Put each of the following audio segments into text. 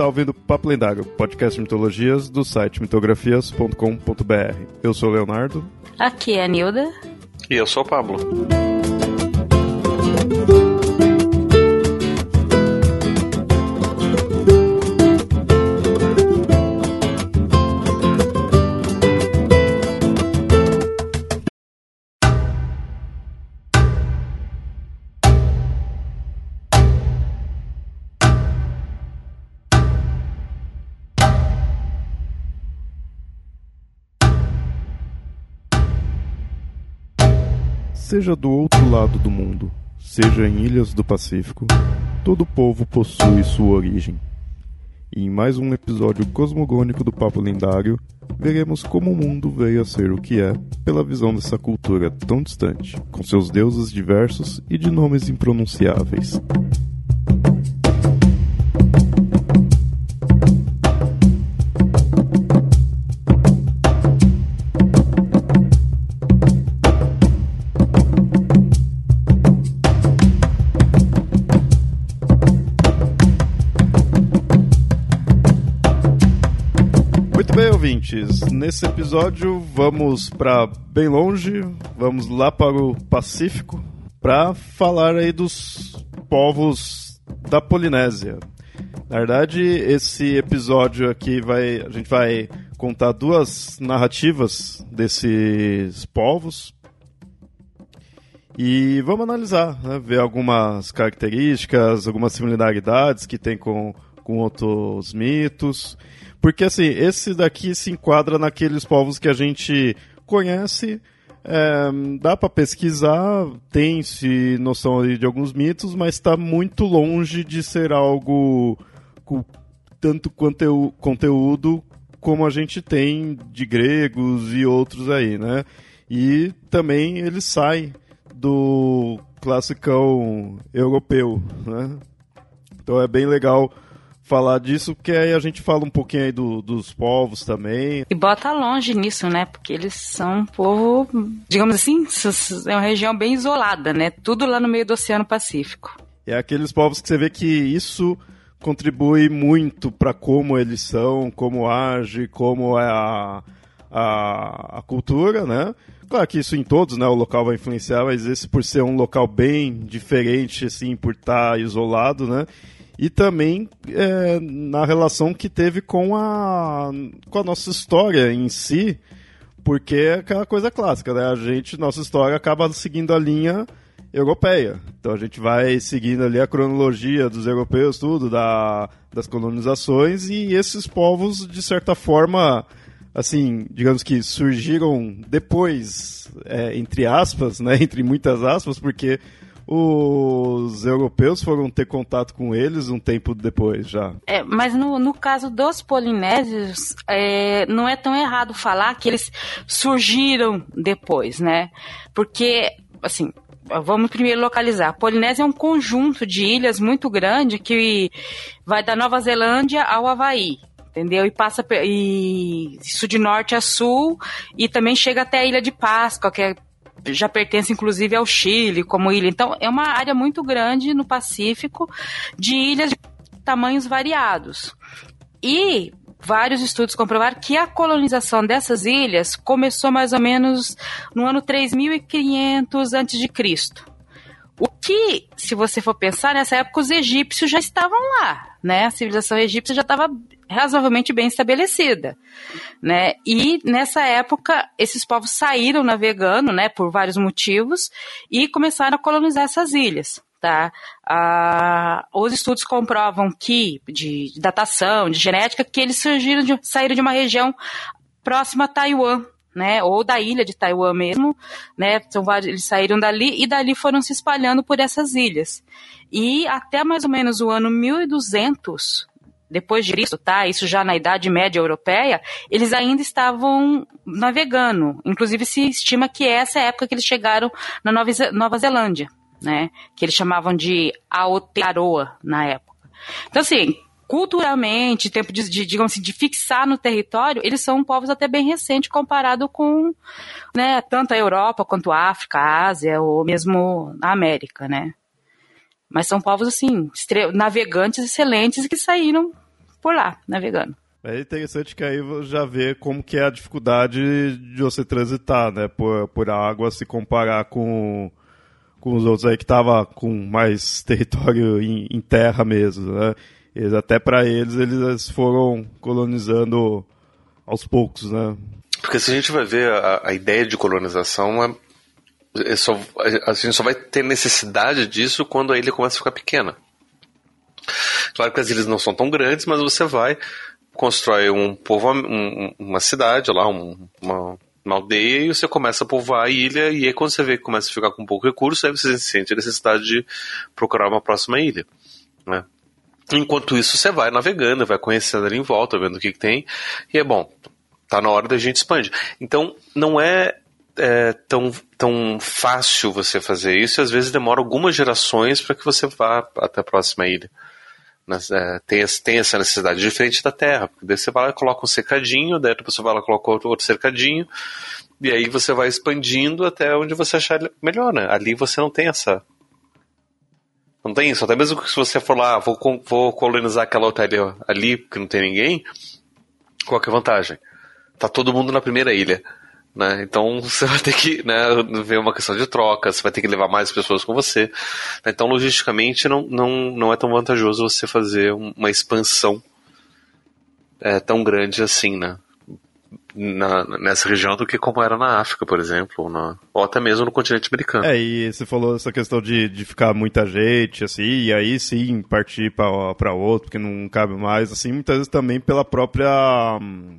está ouvindo Papo Lendário, podcast de mitologias do site mitografias.com.br. Eu sou o Leonardo. Aqui é a Nilda. E eu sou o Pablo. Seja do outro lado do mundo, seja em ilhas do Pacífico, todo povo possui sua origem. E em mais um episódio cosmogônico do Papo Lendário, veremos como o mundo veio a ser o que é pela visão dessa cultura tão distante, com seus deuses diversos e de nomes impronunciáveis. Nesse episódio vamos para bem longe, vamos lá para o Pacífico para falar aí dos povos da Polinésia. Na verdade, esse episódio aqui vai, a gente vai contar duas narrativas desses povos e vamos analisar, né, ver algumas características, algumas similaridades que tem com, com outros mitos. Porque, assim, esse daqui se enquadra naqueles povos que a gente conhece, é, dá para pesquisar, tem-se noção de alguns mitos, mas está muito longe de ser algo com tanto conteúdo, conteúdo como a gente tem de gregos e outros aí, né? E também ele sai do classicão europeu, né? Então é bem legal falar disso, porque aí a gente fala um pouquinho aí do, dos povos também. E bota longe nisso, né? Porque eles são um povo, digamos assim, é uma região bem isolada, né? Tudo lá no meio do Oceano Pacífico. É aqueles povos que você vê que isso contribui muito para como eles são, como age, como é a, a, a, cultura, né? Claro que isso em todos, né? O local vai influenciar, mas esse por ser um local bem diferente, assim, por estar isolado, né? E também é, na relação que teve com a, com a nossa história em si, porque é aquela coisa clássica, né? A gente, nossa história acaba seguindo a linha europeia. Então a gente vai seguindo ali a cronologia dos europeus, tudo, da, das colonizações, e esses povos, de certa forma, assim, digamos que surgiram depois, é, entre aspas, né? Entre muitas aspas, porque os europeus foram ter contato com eles um tempo depois já. É, mas no, no caso dos polinésios, é, não é tão errado falar que eles surgiram depois, né? Porque, assim, vamos primeiro localizar. A Polinésia é um conjunto de ilhas muito grande que vai da Nova Zelândia ao Havaí. Entendeu? E passa e, de norte a sul e também chega até a Ilha de Páscoa, que é já pertence inclusive ao Chile como ilha. Então é uma área muito grande no Pacífico de ilhas de tamanhos variados. E vários estudos comprovaram que a colonização dessas ilhas começou mais ou menos no ano 3500 a.C. O que, se você for pensar, nessa época os egípcios já estavam lá, né? A civilização egípcia já estava razoavelmente bem estabelecida, né? E nessa época esses povos saíram navegando, né, por vários motivos e começaram a colonizar essas ilhas. Tá? Ah, os estudos comprovam que, de, datação, de genética, que eles surgiram de, saíram de uma região próxima a Taiwan, né, ou da ilha de Taiwan mesmo, né, vários, eles saíram dali e dali foram se espalhando por essas ilhas. E até mais ou menos o ano 1200, depois de Cristo, tá? Isso já na Idade Média Europeia, eles ainda estavam navegando. Inclusive se estima que essa é a época que eles chegaram na Nova, Nova Zelândia, né? Que eles chamavam de Aotearoa na época. Então assim, culturalmente, tempo de, de, digamos assim, de fixar no território, eles são povos até bem recentes comparado com, né, tanto a Europa quanto a África, a Ásia ou mesmo a América, né? Mas são povos, assim, navegantes excelentes que saíram por lá, navegando. É interessante que aí já vê como que é a dificuldade de você transitar, né, por, por água se comparar com, com os outros aí que tava com mais território em, em terra mesmo, né. Eles, até para eles, eles foram colonizando aos poucos, né. Porque se a gente vai ver a, a ideia de colonização, é, é só, a gente só vai ter necessidade disso quando a ilha começa a ficar pequena. Claro que as ilhas não são tão grandes, mas você vai constrói um povo, um, uma cidade lá, um, uma, uma, aldeia, e você começa a povoar a ilha, e aí quando você vê que começa a ficar com pouco recurso, aí você sente a necessidade de procurar uma próxima ilha. Né? Enquanto isso, você vai navegando, vai conhecendo ali em volta, vendo o que, que tem, e é bom, tá na hora da gente expandir. Então, não é é tão, tão fácil você fazer isso, e às vezes demora algumas gerações para que você vá até a próxima ilha. É, tem, tem essa necessidade diferente da terra. Porque daí você vai lá e coloca um cercadinho, daí depois você vai lá e coloca outro, outro cercadinho, e aí você vai expandindo até onde você achar melhor, né? Ali você não tem essa. Não tem isso. Até mesmo se você for lá, vou, vou colonizar aquela outra ilha ali, que não tem ninguém, qual que é a vantagem? Tá todo mundo na primeira ilha. Né? Então você vai ter que né, ver uma questão de troca, você vai ter que levar mais pessoas com você. Então, logisticamente, não, não, não é tão vantajoso você fazer uma expansão é, tão grande assim, né? Na, nessa região do que como era na África, por exemplo, ou, na, ou até mesmo no continente americano. É, e você falou essa questão de, de ficar muita gente, assim, e aí sim partir para outro, porque não cabe mais, assim, muitas vezes também pela própria. Hum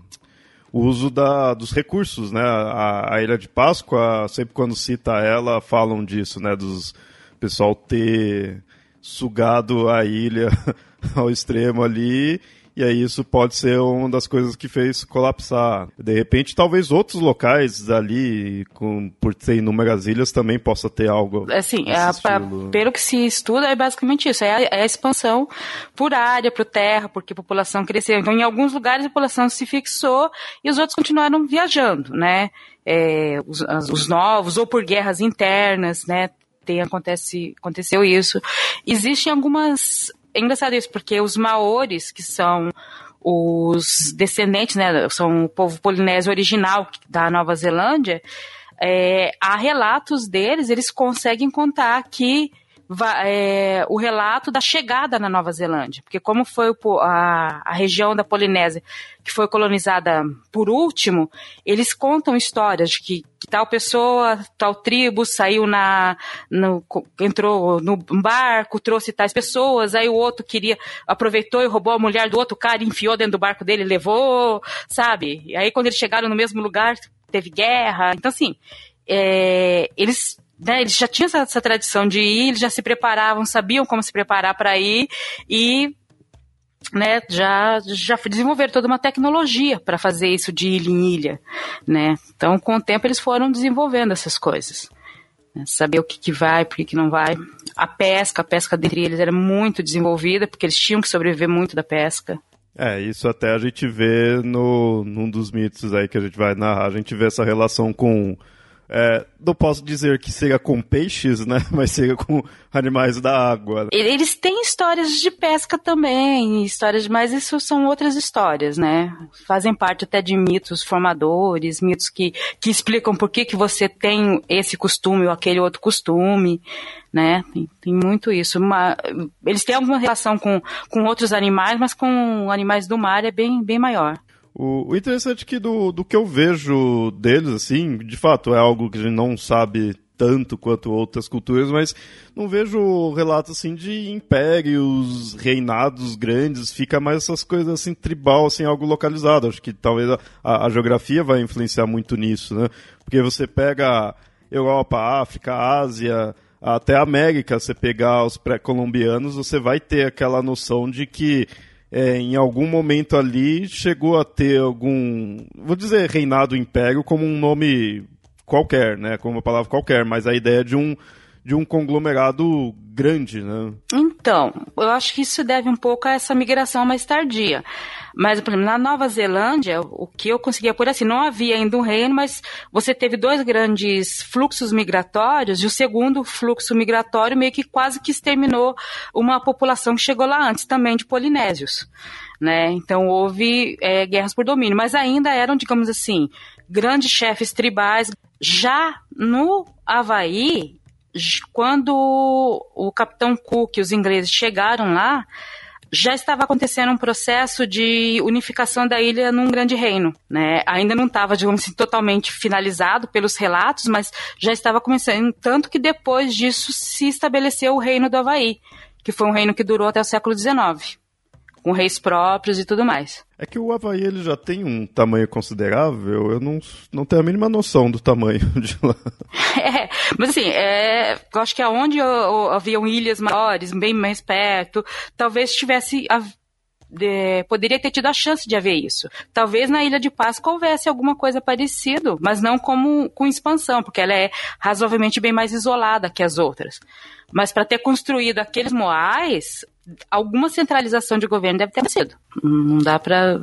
uso da, dos recursos, né? A, a, Ilha de Páscoa, sempre quando cita ela, falam disso, né? Dos pessoal ter sugado a ilha ao extremo ali e aí isso pode ser uma das coisas que fez colapsar. De repente, talvez outros locais ali, com, por ter inúmeras ilhas, também possa ter algo. Assim, é, a, pelo que se estuda, é basicamente isso: é a, é a expansão por área, por terra, porque a população cresceu. Então, em alguns lugares a população se fixou e os outros continuaram viajando, né? É, os, os novos, ou por guerras internas, né? Tem, acontece, aconteceu isso. Existem algumas é engraçado isso, porque os maores, que são os descendentes, né, são o povo polinésio original da Nova Zelândia, é, há relatos deles, eles conseguem contar que é, o relato da chegada na Nova Zelândia, porque como foi a, a, região da Polinésia que foi colonizada por último, eles contam histórias de que, que tal pessoa, tal tribo saiu na, no, entrou no barco, trouxe tais pessoas, aí o outro queria, aproveitou e roubou a mulher do outro cara, enfiou dentro do barco dele, levou, sabe? E aí quando eles chegaram no mesmo lugar, teve guerra, então assim, é, eles né, eles já tinham essa, essa, tradição de ir, eles já se preparavam, sabiam como se preparar para ir e né, já, já desenvolveram toda uma tecnologia para fazer isso de ilha em ilha, né? Então, com o tempo eles foram desenvolvendo essas coisas. Né? Saber o que, que vai, por que, que não vai. A pesca, a pesca dentre eles era muito desenvolvida, porque eles tinham que sobreviver muito da pesca. É, isso até a gente vê no, num dos mitos aí que a gente vai narrar, a gente vê essa relação com é, não posso dizer que seja com peixes, né? Mas seja com animais da água. Eles têm histórias de pesca também, histórias, mas isso são outras histórias, né? Fazem parte até de mitos formadores, mitos que, que explicam por que, que você tem esse costume ou aquele outro costume, né? Tem, tem muito isso. Uma, eles têm alguma relação com, com outros animais, mas com animais do mar é bem, bem maior. O, o interessante é que do, do que eu vejo deles, assim, de fato é algo que a gente não sabe tanto quanto outras culturas, mas não vejo relatos assim de impérios, reinados grandes, fica mais essas coisas assim tribal, assim, algo localizado. Acho que talvez a, a geografia vai influenciar muito nisso, né? Porque você pega Europa, África, Ásia, até América, você pegar os pré-colombianos, você vai ter aquela noção de que é, em algum momento ali chegou a ter algum, vou dizer reinado império como um nome qualquer, né, como uma palavra qualquer, mas a ideia de um de um conglomerado grande, né? Então, eu acho que isso deve um pouco a essa migração mais tardia. Mas, por exemplo, na Nova Zelândia, o que eu conseguia por assim, não havia ainda um reino, mas você teve dois grandes fluxos migratórios, e o segundo fluxo migratório meio que quase que exterminou uma população que chegou lá antes também de polinésios. né? Então houve é, guerras por domínio, mas ainda eram, digamos assim, grandes chefes tribais. Já no Havaí, quando o capitão Cook e os ingleses chegaram lá, já estava acontecendo um processo de unificação da ilha num grande reino. Né? Ainda não estava, digamos assim, totalmente finalizado pelos relatos, mas já estava começando. Tanto que depois disso se estabeleceu o reino do Havaí, que foi um reino que durou até o século XIX com reis próprios e tudo mais. É que o Havaí ele já tem um tamanho considerável, eu não, não tenho a mínima noção do tamanho de lá. É, mas assim, é, eu acho que aonde haviam ilhas maiores, bem mais perto, talvez tivesse a, de, poderia ter tido a chance de haver isso. Talvez na Ilha de Páscoa houvesse alguma coisa parecida, mas não como com expansão, porque ela é razoavelmente bem mais isolada que as outras. Mas para ter construído aqueles moais, alguma centralização de governo deve ter sido. Não dá para,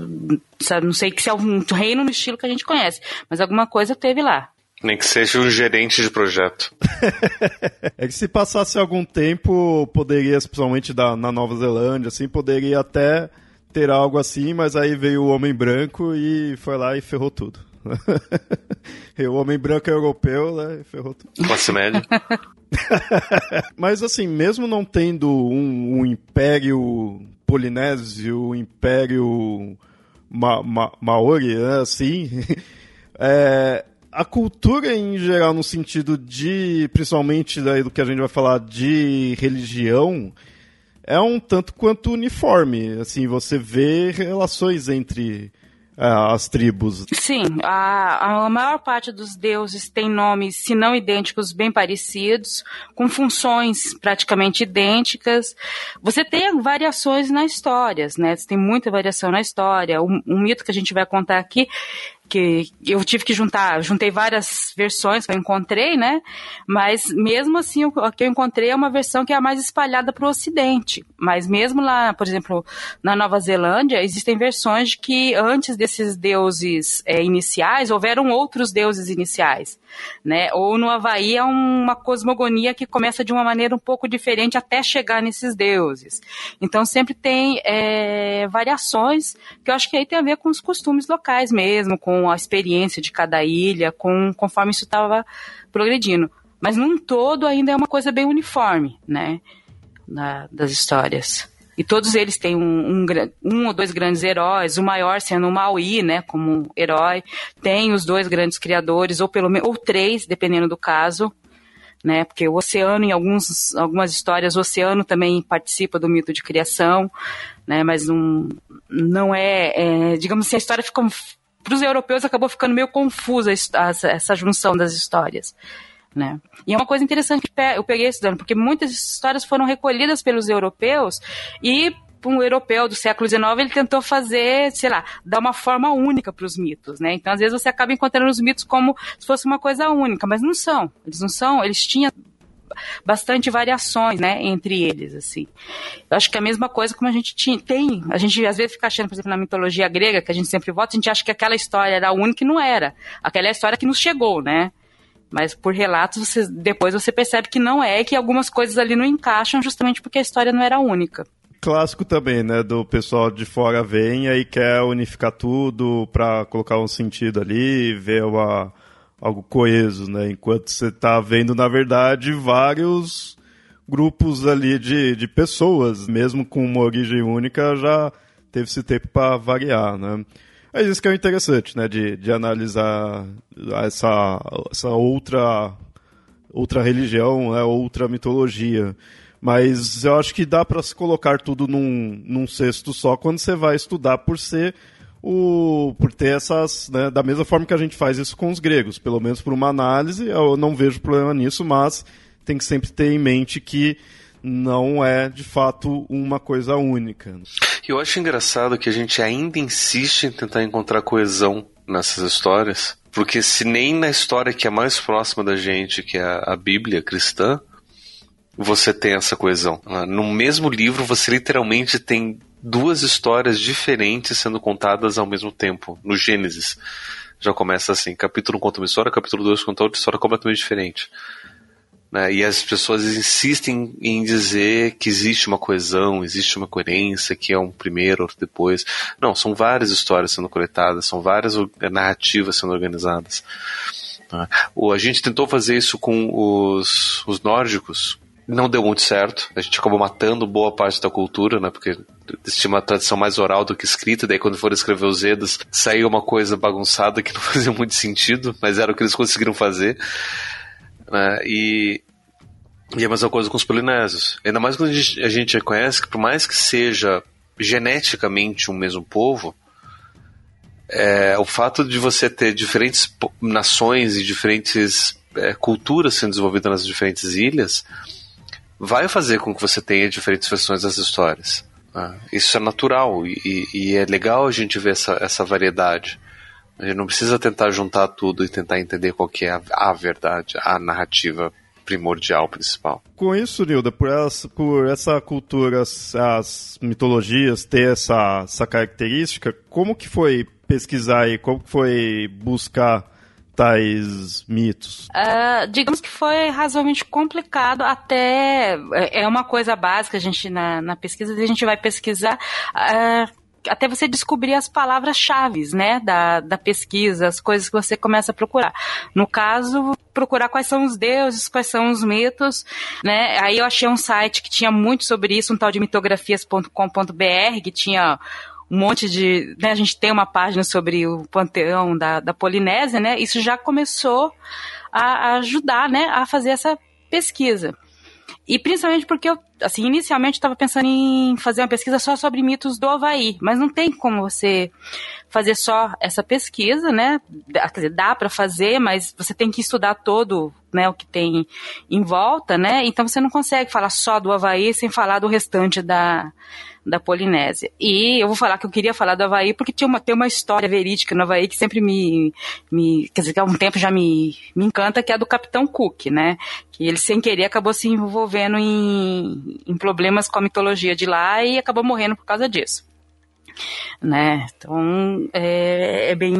não sei se é um reino no estilo que a gente conhece, mas alguma coisa teve lá. Nem que seja um gerente de projeto. é que se passasse algum tempo, poderia, principalmente da, na Nova Zelândia, assim, poderia até ter algo assim, mas aí veio o homem branco e foi lá e ferrou tudo. o homem branco é europeu, né? Ferrou tudo. Classe média. Mas assim, mesmo não tendo um, um império polinésio, um império ma ma maori, né, assim, é, a cultura em geral, no sentido de, principalmente daí do que a gente vai falar de religião, é um tanto quanto uniforme. Assim, você vê relações entre as tribos. Sim, a, a maior parte dos deuses tem nomes, se não idênticos, bem parecidos, com funções praticamente idênticas. Você tem variações na história, né? Você tem muita variação na história. Um, um mito que a gente vai contar aqui que eu tive que juntar, juntei várias versões que eu encontrei, né? Mas mesmo assim, o que eu encontrei é uma versão que é a mais espalhada para o Ocidente. Mas mesmo lá, por exemplo, na Nova Zelândia, existem versões de que antes desses deuses é, iniciais, houveram outros deuses iniciais, né? Ou no Havaí é uma cosmogonia que começa de uma maneira um pouco diferente até chegar nesses deuses. Então sempre tem é, variações que eu acho que aí tem a ver com os costumes locais mesmo, com com a experiência de cada ilha, com conforme isso estava progredindo. Mas num todo ainda é uma coisa bem uniforme, né? Na, das histórias. E todos eles têm um, um, um, ou dois grandes heróis, o maior sendo o Maui, né, como herói. Tem os dois grandes criadores, ou pelo ou três, dependendo do caso, né, porque o oceano, em alguns, algumas histórias, o oceano também participa do mito de criação, né, mas não, não é, é digamos assim, a história fica para os europeus acabou ficando meio confusa essa junção das histórias. Né? E é uma coisa interessante que eu peguei estudando, porque muitas histórias foram recolhidas pelos europeus e um europeu do século XIX ele tentou fazer, sei lá, dar uma forma única para os mitos, né? Então às vezes você acaba encontrando os mitos como se fosse uma coisa única, mas não são. Eles não são. Eles tinham bastante variações, né, entre eles, assim. Eu acho que é a mesma coisa como a gente tinha, tem, a gente às vezes fica achando, por exemplo, na mitologia grega, que a gente sempre vota, a gente acha que aquela história era única e não era. Aquela é a história que nos chegou, né? Mas por relatos, você, depois você percebe que não é, que algumas coisas ali não encaixam justamente porque a história não era única clássico também, né? Do pessoal de fora vem e aí quer unificar tudo para colocar um sentido ali, ver uma, algo coeso, né? Enquanto você está vendo, na verdade, vários grupos ali de, de pessoas, mesmo com uma origem única, já teve esse tempo para variar, né? É isso que é interessante, né? De, de analisar essa, essa outra, outra religião, né? outra mitologia. Mas eu acho que dá para se colocar tudo num, num cesto só quando você vai estudar por ser o, por ter essas, né, da mesma forma que a gente faz isso com os gregos, pelo menos por uma análise, eu não vejo problema nisso, mas tem que sempre ter em mente que não é de fato uma coisa única. Eu acho engraçado que a gente ainda insiste em tentar encontrar coesão nessas histórias, porque se nem na história que é mais próxima da gente, que é a Bíblia cristã, você tem essa coesão. No mesmo livro, você literalmente tem duas histórias diferentes sendo contadas ao mesmo tempo, no Gênesis. Já começa assim, capítulo 1 conta uma história, capítulo 2 conta outra história completamente diferente. Né? E as pessoas insistem em dizer que existe uma coesão, existe uma coerência, que é um primeiro, outro depois. Não, são várias histórias sendo coletadas, são várias narrativas sendo organizadas. Né? A gente tentou fazer isso com os, os nórdicos, não deu muito certo. A gente acabou matando boa parte da cultura, né? Porque tinha uma tradição mais oral do que escrita. Daí, quando foram escrever os Edos, saiu uma coisa bagunçada que não fazia muito sentido, mas era o que eles conseguiram fazer. Né? E, e é a mesma coisa com os polinésios. Ainda mais quando a gente, a gente reconhece que, por mais que seja geneticamente um mesmo povo, é, o fato de você ter diferentes nações e diferentes é, culturas sendo desenvolvidas nas diferentes ilhas vai fazer com que você tenha diferentes versões das histórias. Né? Isso é natural e, e, é legal a gente ver essa, essa variedade. A gente não precisa tentar juntar tudo e tentar entender qual que é a, a verdade, a narrativa primordial principal. Com isso, Nilda, por por essa cultura, as mitologias ter essa, essa característica, como que foi pesquisar e como que foi buscar tais mitos? Uh, digamos que foi razoavelmente complicado, até é, é uma coisa básica, a gente na, na pesquisa, a gente vai pesquisar. Uh, até você descobrir as palavras-chave, né, da, da pesquisa, as coisas que você começa a procurar. No caso, procurar quais são os deuses, quais são os mitos, né, aí eu achei um site que tinha muito sobre isso, um tal de mitografias.com.br, que tinha um monte de. Né, a gente tem uma página sobre o panteão da, da Polinésia, né? Isso já começou a, a ajudar, né, a fazer essa pesquisa. E principalmente porque eu, assim, inicialmente estava pensando em fazer uma pesquisa só sobre mitos do Havaí, mas não tem como você fazer só essa pesquisa, né? Quer dizer, dá para fazer, mas você tem que estudar todo, né, o que tem em volta, né? Então você não consegue falar só do Havaí sem falar do restante da, da Polinésia. E eu vou falar que eu queria falar do Havaí porque tinha uma, tem uma história verídica no Havaí que sempre me, me quer dizer, que há um tempo já me, me encanta, que é a do Capitão Cook, né? Que ele sem querer acabou se envolvendo em, em problemas com a mitologia de lá e acabou morrendo por causa disso. Né? Então, é, é bem.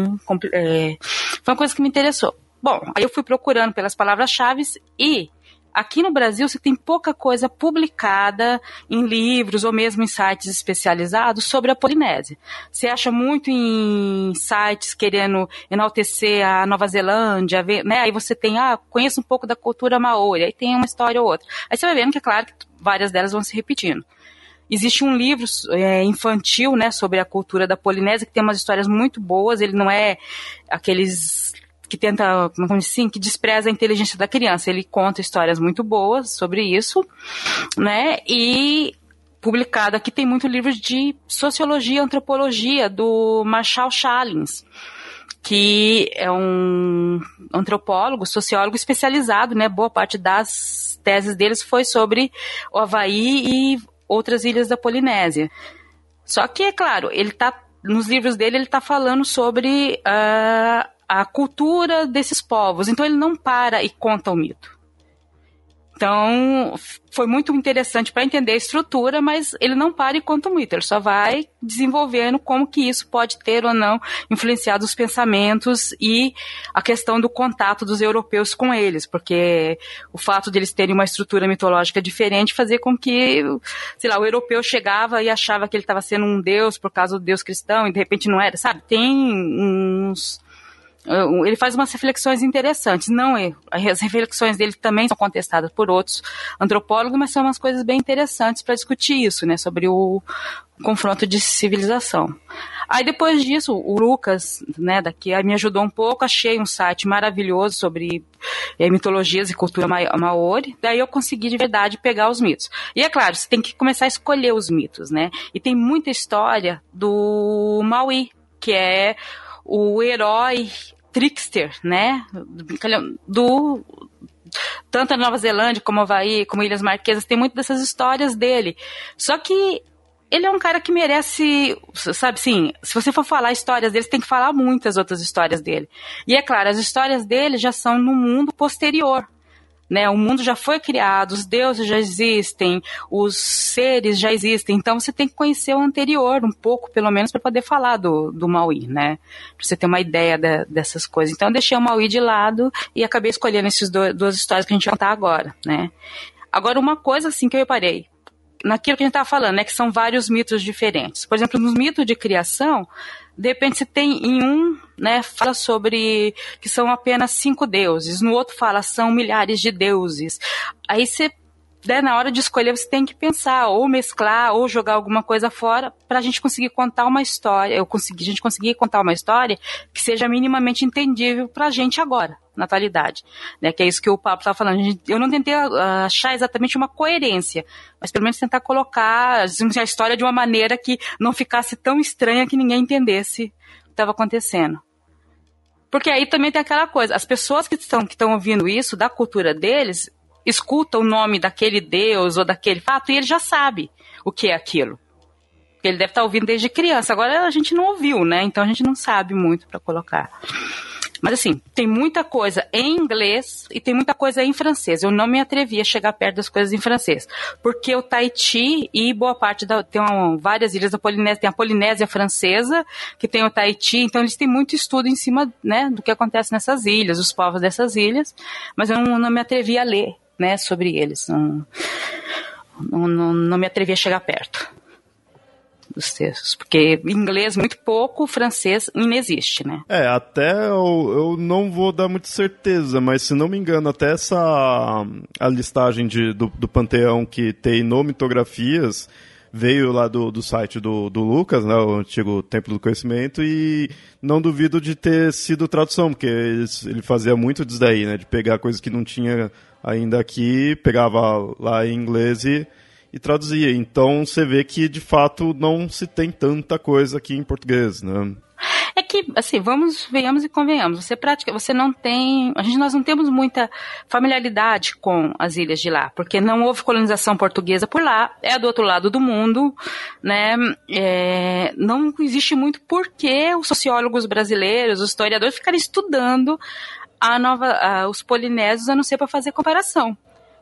É, foi uma coisa que me interessou. Bom, aí eu fui procurando pelas palavras-chave e Aqui no Brasil você tem pouca coisa publicada em livros ou mesmo em sites especializados sobre a Polinésia. Você acha muito em sites querendo enaltecer a Nova Zelândia, né? Aí você tem, ah, conheço um pouco da cultura maori, aí tem uma história ou outra. Aí você vai vendo que é claro que várias delas vão se repetindo. Existe um livro é, infantil, né, sobre a cultura da Polinésia que tem umas histórias muito boas. Ele não é aqueles que tenta, como assim, que despreza a inteligência da criança. Ele conta histórias muito boas sobre isso, né? E publicado aqui tem muito livro de sociologia antropologia do Marshall Chalins que é um antropólogo, sociólogo especializado, né? Boa parte das teses deles foi sobre o Havaí e outras ilhas da Polinésia. Só que, é claro, ele tá nos livros dele ele está falando sobre uh, a cultura desses povos. Então ele não para e conta o mito. Então, foi muito interessante para entender a estrutura, mas ele não para e conta o mito, ele só vai desenvolvendo como que isso pode ter ou não influenciado os pensamentos e a questão do contato dos europeus com eles, porque o fato de eles terem uma estrutura mitológica diferente fazia com que, sei lá, o europeu chegava e achava que ele estava sendo um deus por causa do deus cristão e de repente não era, sabe? Tem uns ele faz umas reflexões interessantes. Não é, as reflexões dele também são contestadas por outros antropólogos, mas são umas coisas bem interessantes para discutir isso, né, sobre o confronto de civilização. Aí depois disso, o Lucas, né, daqui me ajudou um pouco, achei um site maravilhoso sobre é, mitologias e cultura maori, daí eu consegui de verdade pegar os mitos. E é claro, você tem que começar a escolher os mitos, né? E tem muita história do Maui, que é o herói trickster, né? Do tanto a Nova Zelândia como Havaí, como Ilhas Marquesas, tem muitas dessas histórias dele. Só que ele é um cara que merece, sabe assim, se você for falar histórias dele, você tem que falar muitas outras histórias dele. E é claro, as histórias dele já são no mundo posterior né? O mundo já foi criado, os deuses já existem, os seres já existem. Então você tem que conhecer o anterior um pouco, pelo menos, para poder falar do, do Maui, né? Pra você ter uma ideia de, dessas coisas. Então eu deixei o Maui de lado e acabei escolhendo essas duas histórias que a gente vai contar agora, né? Agora, uma coisa assim que eu reparei, naquilo que a gente estava falando, né, que são vários mitos diferentes. Por exemplo, nos mitos de criação, de repente você tem em um, né, fala sobre que são apenas cinco deuses, no outro fala são milhares de deuses. Aí você né, na hora de escolher você tem que pensar ou mesclar ou jogar alguma coisa fora para a gente conseguir contar uma história, eu consegui, a gente conseguir contar uma história que seja minimamente entendível para a gente agora, na atualidade, né? Que é isso que o Pablo estava falando. Eu não tentei ah, achar exatamente uma coerência, mas pelo menos tentar colocar a história de uma maneira que não ficasse tão estranha que ninguém entendesse o que estava acontecendo. Porque aí também tem aquela coisa, as pessoas que estão que estão ouvindo isso da cultura deles, escuta o nome daquele Deus ou daquele fato e ele já sabe o que é aquilo. Ele deve estar ouvindo desde criança. Agora a gente não ouviu, né? Então a gente não sabe muito para colocar. Mas assim, tem muita coisa em inglês e tem muita coisa em francês. Eu não me atrevi a chegar perto das coisas em francês. Porque o Tahiti e boa parte da. Tem várias ilhas da Polinésia, tem a Polinésia Francesa, que tem o Tahiti, então eles têm muito estudo em cima né, do que acontece nessas ilhas, os povos dessas ilhas, mas eu não, não me atrevi a ler né, sobre eles. Não, não, não, me atrevi a chegar perto dos textos, porque inglês muito pouco, francês inexiste, né? É, até eu, eu não vou dar muita certeza, mas se não me engano, até essa a listagem de, do, do Panteão que tem nomitografias veio lá do, do site do, do Lucas, né, o antigo Templo do Conhecimento, e não duvido de ter sido tradução, porque ele, ele fazia muito disso daí, né, de pegar coisas que não tinha ainda aqui, pegava lá em inglês e, e traduzia. Então você vê que de fato não se tem tanta coisa aqui em português, né? É que, assim, vamos, venhamos e convenhamos. Você pratica, você não tem, a gente nós não temos muita familiaridade com as ilhas de lá, porque não houve colonização portuguesa por lá, é do outro lado do mundo, né? É, não existe muito porque os sociólogos brasileiros, os historiadores ficarem estudando a nova, a, os polinésios a não ser para fazer comparação.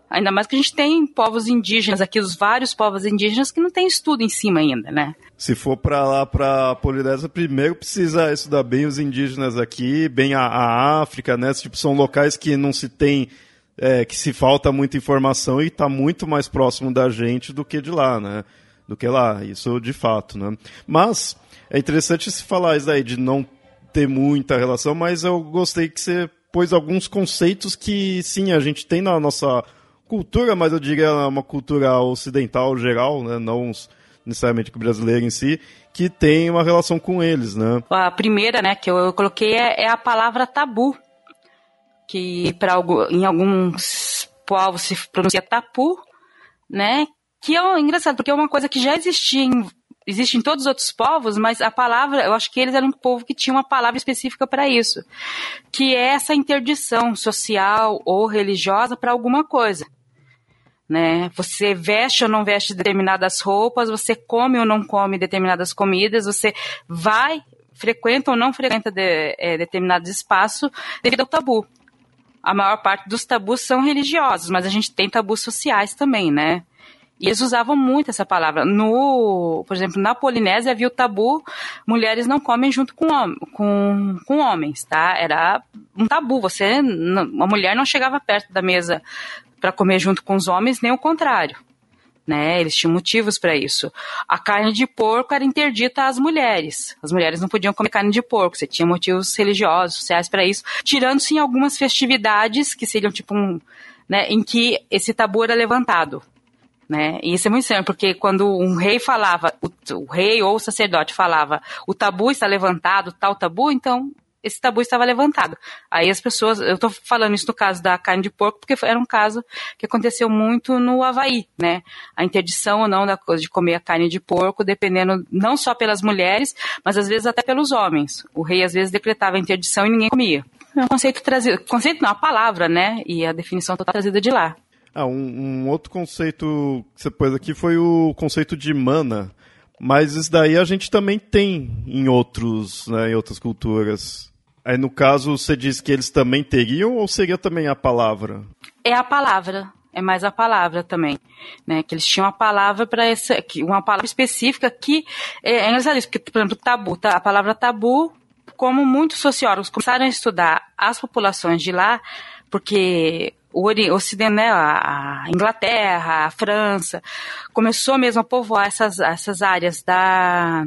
Ainda mais que a gente tem povos indígenas aqui, os vários povos indígenas que não tem estudo em cima ainda, né? Se for para lá, para Polinésia, primeiro precisa estudar bem os indígenas aqui, bem a, a África, né? Tipo, são locais que não se tem, é, que se falta muita informação e está muito mais próximo da gente do que de lá, né? Do que lá, isso de fato, né? Mas é interessante se falar isso aí, de não ter muita relação, mas eu gostei que você pôs alguns conceitos que, sim, a gente tem na nossa cultura, mas eu diria uma cultura ocidental geral, né? não necessariamente brasileira em si, que tem uma relação com eles, né? A primeira, né, que eu coloquei é, é a palavra tabu, que para em alguns povos se pronuncia tapu, né? Que é engraçado, porque é uma coisa que já existia em existe em todos os outros povos, mas a palavra, eu acho que eles eram um povo que tinha uma palavra específica para isso, que é essa interdição social ou religiosa para alguma coisa. Né? Você veste ou não veste determinadas roupas, você come ou não come determinadas comidas, você vai, frequenta ou não frequenta de, é, determinados espaços devido ao tabu. A maior parte dos tabus são religiosos, mas a gente tem tabus sociais também, né? E eles usavam muito essa palavra. No, por exemplo, na Polinésia havia o tabu, mulheres não comem junto com, com, com homens, tá? Era um tabu. Você, uma mulher não chegava perto da mesa para comer junto com os homens, nem o contrário. Né, eles tinham motivos para isso. A carne de porco era interdita às mulheres. As mulheres não podiam comer carne de porco. Você tinha motivos religiosos, sociais para isso, tirando-se em algumas festividades que seriam tipo um, né, em que esse tabu era levantado. Né? E isso é muito estranho, porque quando um rei falava, o, o, rei ou o sacerdote falava, o tabu está levantado, tal tabu, então esse tabu estava levantado. Aí as pessoas, eu estou falando isso no caso da carne de porco, porque era um caso que aconteceu muito no Havaí, né? A interdição ou não da coisa de comer a carne de porco, dependendo não só pelas mulheres, mas às vezes até pelos homens. O rei às vezes decretava a interdição e ninguém comia. É um conceito trazido, conceito não, a palavra, né? E a definição total trazida de lá. Ah, um, um, outro conceito que você pôs aqui foi o conceito de mana. Mas isso daí a gente também tem em outros, né, em outras culturas. Aí no caso você diz que eles também teriam ou seria também a palavra? É a palavra, é mais a palavra também, né? Que eles tinham uma palavra para essa, uma palavra específica que é, é engraçado isso, porque por exemplo tabu, tá? a palavra tabu, como muitos sociólogos começaram a estudar as populações de lá, porque o Ocidente, né, a Inglaterra, a França, começou mesmo a povoar essas, essas áreas da,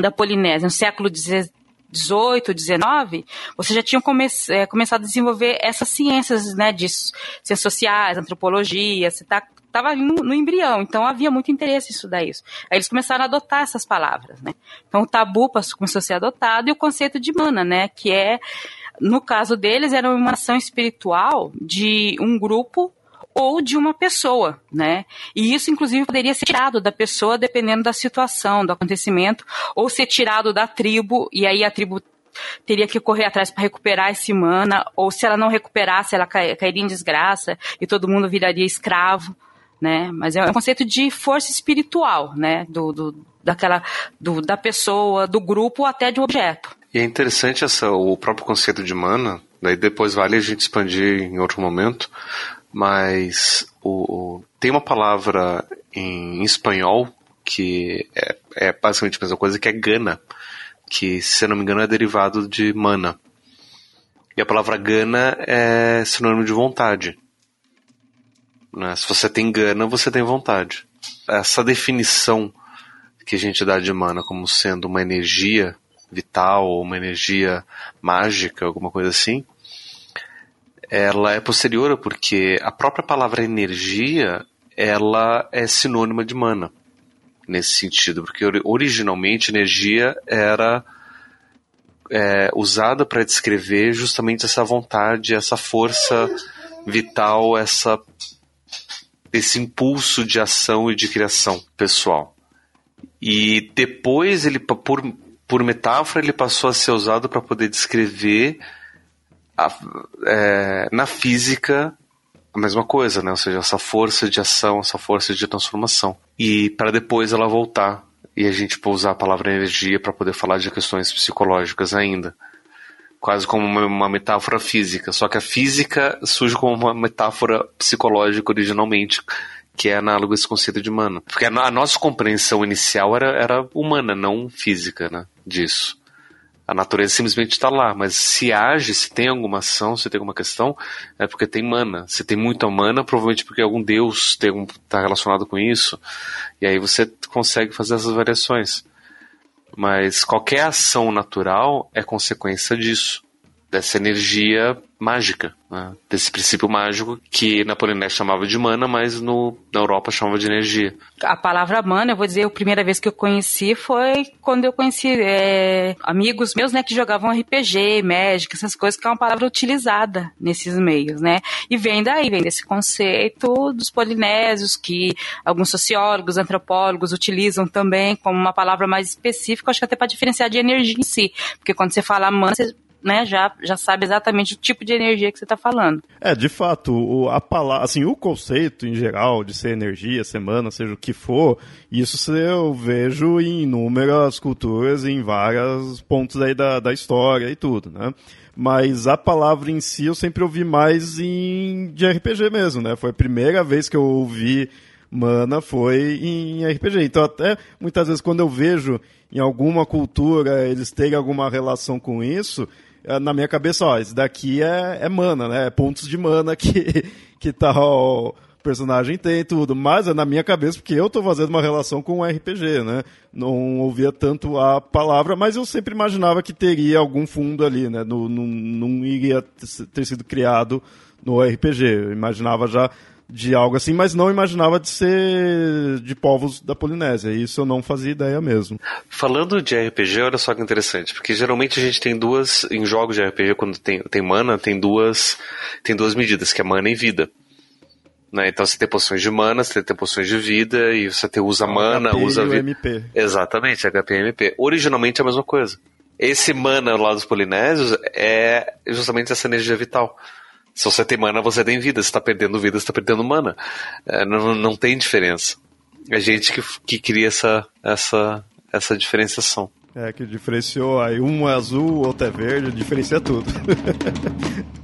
da Polinésia no século XIX, 18, 19, você já tinha come é, começado a desenvolver essas ciências, né, de ciências sociais, antropologia, você tá, estava no, no, embrião, então havia muito interesse em estudar isso. Aí eles começaram a adotar essas palavras, né. Então o tabu começou a ser adotado e o conceito de mana, né, que é, no caso deles, era uma ação espiritual de um grupo ou de uma pessoa, né? E isso, inclusive, poderia ser tirado da pessoa dependendo da situação, do acontecimento, ou ser tirado da tribo, e aí a tribo teria que correr atrás para recuperar esse mana, ou se ela não recuperasse, ela cairia em desgraça e todo mundo viraria escravo, né? Mas é um conceito de força espiritual, né? Do, do daquela, do, da pessoa, do grupo, até de objeto. E é interessante essa, o próprio conceito de mana, daí depois vale a gente expandir em outro momento, mas o, o, tem uma palavra em espanhol que é, é, basicamente a mesma coisa que é gana, que se eu não me engano é derivado de mana. E a palavra gana é sinônimo de vontade. Né? Se você tem gana, você tem vontade. Essa definição que a gente dá de mana como sendo uma energia vital, ou uma energia mágica, alguma coisa assim, ela é posterior porque a própria palavra energia ela é sinônima de mana nesse sentido, porque originalmente energia era é, usada para descrever justamente essa vontade, essa força vital, essa esse impulso de ação e de criação pessoal. E depois ele por, por metáfora ele passou a ser usado para poder descrever a, é, na física a mesma coisa, né? Ou seja, essa força de ação, essa força de transformação. E para depois ela voltar e a gente usar a palavra energia para poder falar de questões psicológicas ainda. Quase como uma, metáfora física. Só que a física surge como uma metáfora psicológica originalmente, que é análogo a esse conceito de mana. Porque a, nossa compreensão inicial era, era humana, não física, né? Disso. A natureza simplesmente está lá, mas se age, se tem alguma ação, se tem alguma questão, é porque tem mana. Se tem muita mana, provavelmente porque algum deus está relacionado com isso. E aí você consegue fazer essas variações. Mas qualquer ação natural é consequência disso, dessa energia mágica, né? desse princípio mágico que na Polinésia chamava de mana, mas no, na Europa chamava de energia. A palavra mana, eu vou dizer, a primeira vez que eu conheci foi quando eu conheci é, amigos meus, né, que jogavam RPG, Magic, essas coisas, que é uma palavra utilizada nesses meios, né? E vem daí, vem desse conceito dos polinésios que alguns sociólogos, antropólogos utilizam também como uma palavra mais específica, acho que até para diferenciar de energia em si, porque quando você fala mana, você né, já, já sabe exatamente o tipo de energia que você está falando. É, de fato, o, a palavra, assim, o conceito em geral de ser energia, semana, seja o que for, isso eu vejo em inúmeras culturas, em vários pontos aí da, da história e tudo, né? Mas a palavra em si eu sempre ouvi mais em de RPG mesmo, né? Foi a primeira vez que eu ouvi mana foi em RPG. Então até muitas vezes quando eu vejo em alguma cultura eles terem alguma relação com isso, na minha cabeça, ó, daqui é, é mana, né? É pontos de mana que, que tal personagem tem tudo. Mas é na minha cabeça, porque eu tô fazendo uma relação com o RPG, né? Não ouvia tanto a palavra, mas eu sempre imaginava que teria algum fundo ali, né? Não, não, não iria ter sido criado no RPG. Eu imaginava já de algo assim, mas não imaginava de ser de povos da Polinésia. Isso eu não fazia ideia mesmo. Falando de RPG, olha só que interessante, porque geralmente a gente tem duas em jogos de RPG quando tem, tem mana, tem duas tem duas medidas, que é mana e vida. Né? Então você tem poções de mana, você tem poções de vida e você tem, usa mana, HP usa vida. MP. Exatamente, HP e MP. Originalmente é a mesma coisa. Esse mana lá dos polinésios é justamente essa energia vital. Se você tem mana, você tem vida. Se está perdendo vida, você está perdendo mana. É, não, não tem diferença. É gente que, que cria essa, essa, essa diferenciação. É, que diferenciou aí um é azul, outro é verde, diferencia tudo.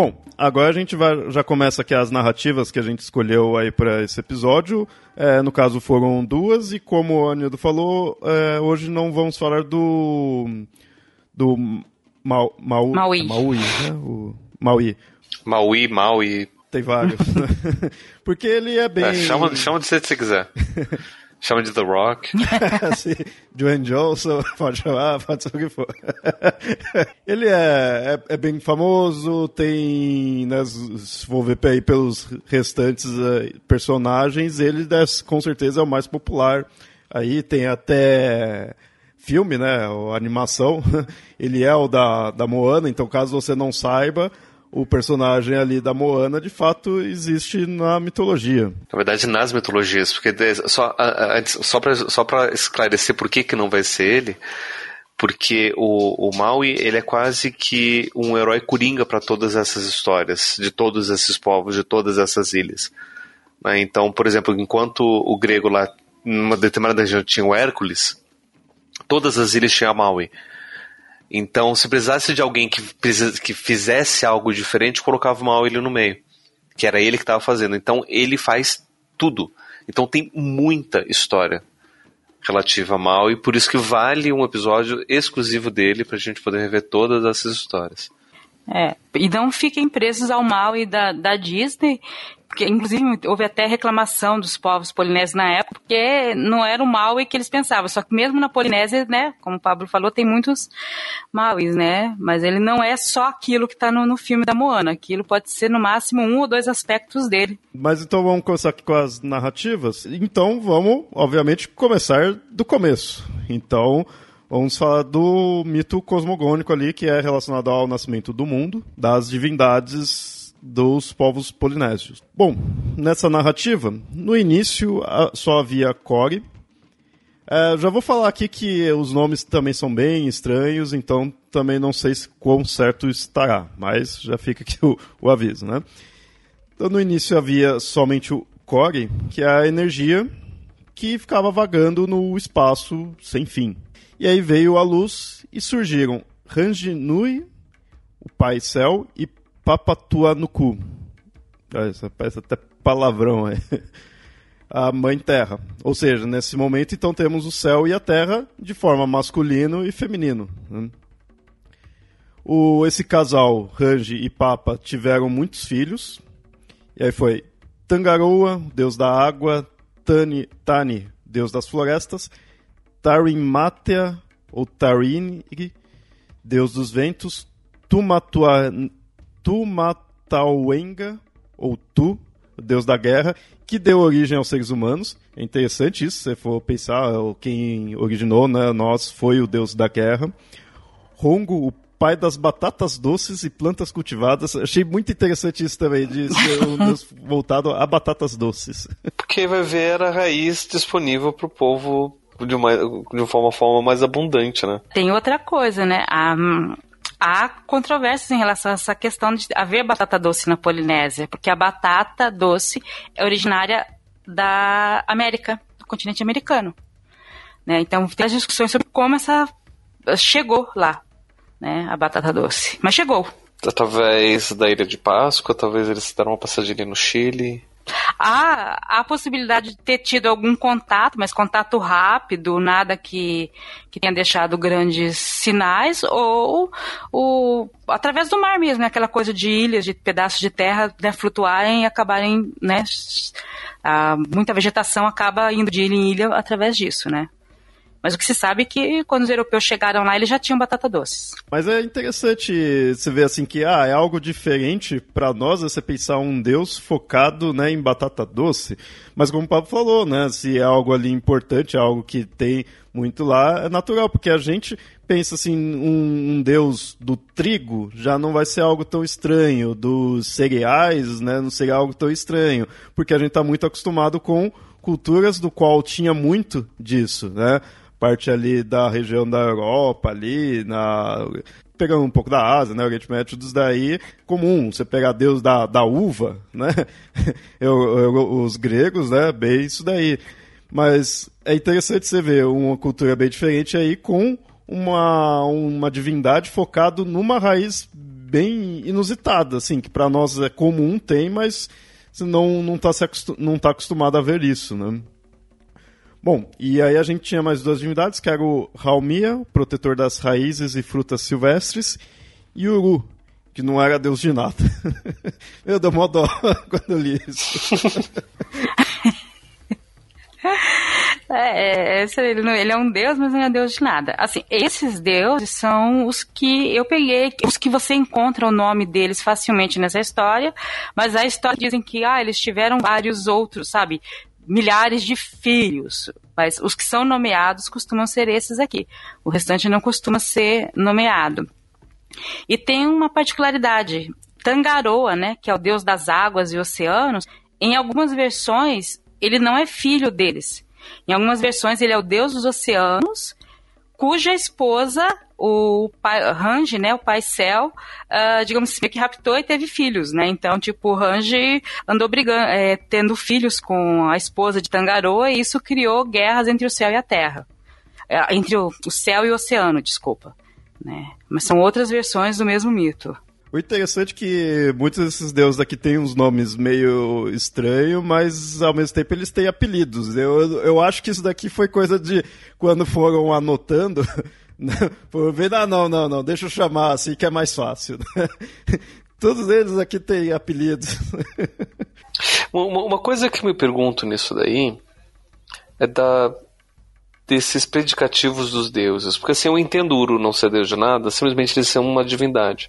Bom, agora a gente vai, já começa aqui as narrativas que a gente escolheu aí para esse episódio. É, no caso foram duas e como o Anildo falou, é, hoje não vamos falar do do Mau, Mau, Maui. Maui, né? O Maui. Maui, Maui. Tem vários. Porque ele é bem. É, chama, chama de que você quiser. Chama de The Rock. assim, Dwayne Johnson, pode chamar, pode ser o que for. Ele é, é, é bem famoso, tem, né, for ver aí pelos restantes uh, personagens, ele com certeza é o mais popular. Aí tem até filme, né, animação, ele é o da, da Moana, então caso você não saiba, o personagem ali da Moana de fato existe na mitologia. Na verdade, nas mitologias, porque só, só para só esclarecer por que, que não vai ser ele, porque o, o Maui ele é quase que um herói coringa para todas essas histórias, de todos esses povos, de todas essas ilhas. Né? Então, por exemplo, enquanto o grego lá, numa determinada região tinha o Hércules, todas as ilhas tinham Maui. Então, se precisasse de alguém que, que fizesse algo diferente, colocava mal ele no meio. Que era ele que estava fazendo. Então, ele faz tudo. Então, tem muita história relativa a mal e por isso que vale um episódio exclusivo dele para a gente poder rever todas essas histórias. É, e não fiquem presos ao mal e da, da Disney, porque inclusive houve até reclamação dos povos polinésios na época, porque não era o Maui que eles pensavam, só que mesmo na Polinésia, né, como o Pablo falou, tem muitos Mauis, né, mas ele não é só aquilo que está no, no filme da Moana, aquilo pode ser no máximo um ou dois aspectos dele. Mas então vamos começar aqui com as narrativas, então vamos, obviamente, começar do começo, então... Vamos falar do mito cosmogônico ali, que é relacionado ao nascimento do mundo, das divindades dos povos polinésios. Bom, nessa narrativa, no início só havia Core. É, já vou falar aqui que os nomes também são bem estranhos, então também não sei se quão certo estará, mas já fica aqui o, o aviso, né? Então, no início havia somente o Core, que é a energia que ficava vagando no espaço sem fim. E aí veio a luz e surgiram Ranginui, o Pai Céu, e papatua no cu. Isso parece até palavrão aí. A mãe terra. Ou seja, nesse momento então temos o céu e a terra de forma masculino e feminino. Né? O, esse casal, Rangi e Papa, tiveram muitos filhos. E aí foi Tangaroa, deus da água, Tani, Tani deus das florestas, Tarimatea, ou Tarini, deus dos ventos, Tumatua, Tumatauenga, ou Tu, o deus da guerra, que deu origem aos seres humanos. É interessante isso, se você for pensar, quem originou né, nós foi o deus da guerra. Rongo, o pai das batatas doces e plantas cultivadas. Achei muito interessante isso também, de ser um deus voltado a batatas doces. Porque vai ver a raiz disponível para o povo de uma, de uma forma mais abundante, né? Tem outra coisa, né? A, há controvérsias em relação a essa questão de haver batata doce na Polinésia, porque a batata doce é originária da América, do continente americano. Né? Então, tem as discussões sobre como essa chegou lá, né, a batata doce. Mas chegou. Talvez da Ilha de Páscoa, talvez eles deram uma passadinha no Chile. Há a possibilidade de ter tido algum contato, mas contato rápido, nada que, que tenha deixado grandes sinais, ou, ou através do mar mesmo, né? aquela coisa de ilhas, de pedaços de terra né, flutuarem e acabarem, né? A, muita vegetação acaba indo de ilha em ilha através disso, né? Mas o que se sabe é que quando os europeus chegaram lá, eles já tinham batata doce. Mas é interessante você ver assim que ah, é algo diferente para nós você pensar um deus focado né, em batata doce. Mas como o Pablo falou, né, se é algo ali importante, é algo que tem muito lá, é natural, porque a gente pensa assim, um, um, deus do trigo já não vai ser algo tão estranho, dos cereais, né, não seria algo tão estranho, porque a gente está muito acostumado com culturas do qual tinha muito disso, né? Parte ali da região da Europa, ali, na pegando um pouco da Ásia, né, Oriente Médio, isso daí comum. Você pegar Deus da, da uva, né, eu, eu, os gregos, né, bem isso daí. Mas é interessante você ver uma cultura bem diferente aí com uma, uma divindade focado numa raiz bem inusitada, assim, que para nós é comum, tem, mas não, não está não tá acostumado a ver isso, né? Bom, e aí a gente tinha mais duas divindades, que era o Raumia, protetor das raízes e frutas silvestres, e Uru, que não era deus de nada. eu dou mó dó quando eu li isso. É, é ele, não, ele, é um deus, mas não é deus de nada. Assim, esses deuses são os que eu peguei, os que você encontra o nome deles facilmente nessa história, mas a história dizem que ah, eles tiveram vários outros, sabe? Milhares de filhos. Mas os que são nomeados costumam ser esses aqui. O restante não costuma ser nomeado. E tem uma particularidade. Tangaroa, né, que é o deus das águas e oceanos, em algumas versões ele não é filho deles. Em algumas versões, ele é o deus dos oceanos, cuja esposa, o pai, Range, né, o pai Céu, uh, digamos assim, que raptou e teve filhos, né? Então, tipo, Range andou brigando, é, tendo filhos com a esposa de Tangaroa e isso criou guerras entre o céu e a terra. É, entre o, o céu e o oceano, desculpa. Né? Mas são outras versões do mesmo mito. O interessante é que muitos desses deuses aqui têm uns nomes meio estranhos, mas ao mesmo tempo eles têm apelidos. Eu, eu acho que isso daqui foi coisa de quando foram anotando. Foram ver, ah, não, não, não, deixa eu chamar assim que é mais fácil. Todos eles aqui têm apelidos. Uma, uma coisa que me pergunto nisso daí é da desses predicativos dos deuses. Porque assim, eu entendo Uru não ser deus de nada, simplesmente eles são uma divindade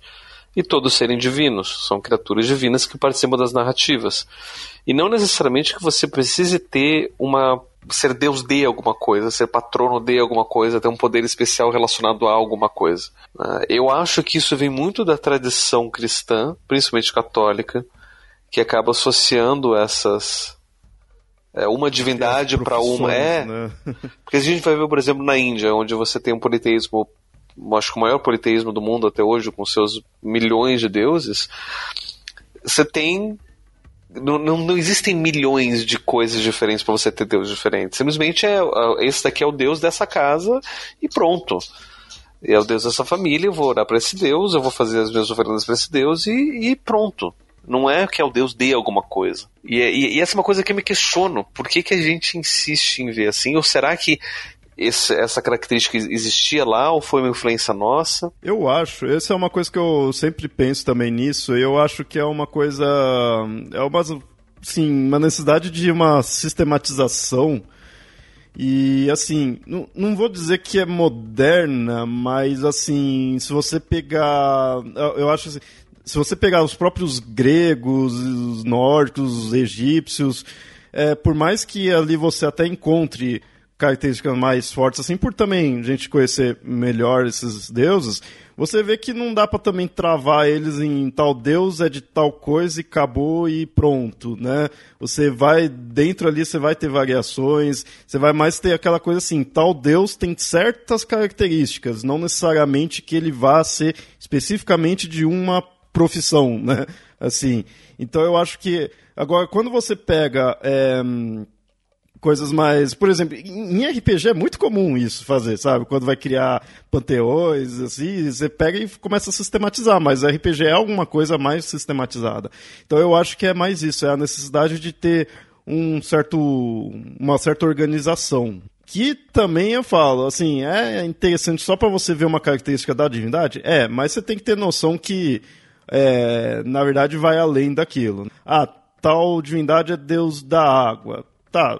e todos serem divinos, são criaturas divinas que participam das narrativas. E não necessariamente que você precise ter uma ser Deus de alguma coisa, ser patrono de alguma coisa, ter um poder especial relacionado a alguma coisa. Ah, eu acho que isso vem muito da tradição cristã, principalmente católica, que acaba associando essas é, uma divindade para uma é né? porque a gente vai ver por exemplo na Índia onde você tem um politeísmo acho que o maior politeísmo do mundo até hoje, com seus milhões de deuses, você tem. Não, não, não existem milhões de coisas diferentes para você ter deuses diferentes. Simplesmente é esse daqui é o deus dessa casa e pronto. É o deus dessa família, eu vou orar para esse deus, eu vou fazer as minhas oferendas para esse deus e, e pronto. Não é que é o Deus de alguma coisa. E, é, e, e, essa é uma coisa que eu me questiono. Por que, que a gente insiste em ver assim? Ou será que esse, essa característica existia lá ou foi uma influência nossa? Eu acho, essa é uma coisa que eu sempre penso também nisso, eu acho que é uma coisa, é uma, sim, uma necessidade de uma sistematização e assim, não, não vou dizer que é moderna, mas assim, se você pegar, eu, eu acho assim, se você pegar os próprios gregos, os nórdicos, os egípcios, é, por mais que ali você até encontre características mais fortes, assim, por também a gente conhecer melhor esses deuses, você vê que não dá para também travar eles em tal deus é de tal coisa e acabou e pronto, né? Você vai dentro ali, você vai ter variações, você vai mais ter aquela coisa assim, tal deus tem certas características, não necessariamente que ele vá ser especificamente de uma profissão, né? Assim, então eu acho que agora quando você pega é, coisas mais. Por exemplo, em RPG é muito comum isso fazer, sabe? Quando vai criar panteões, assim, você pega e começa a sistematizar, mas RPG é alguma coisa mais sistematizada. Então eu acho que é mais isso, é a necessidade de ter um certo, uma certa organização. Que também eu falo, assim, é interessante só para você ver uma característica da divindade? É, mas você tem que ter noção que, é, na verdade, vai além daquilo. Ah, tal divindade é deus da água. Tá,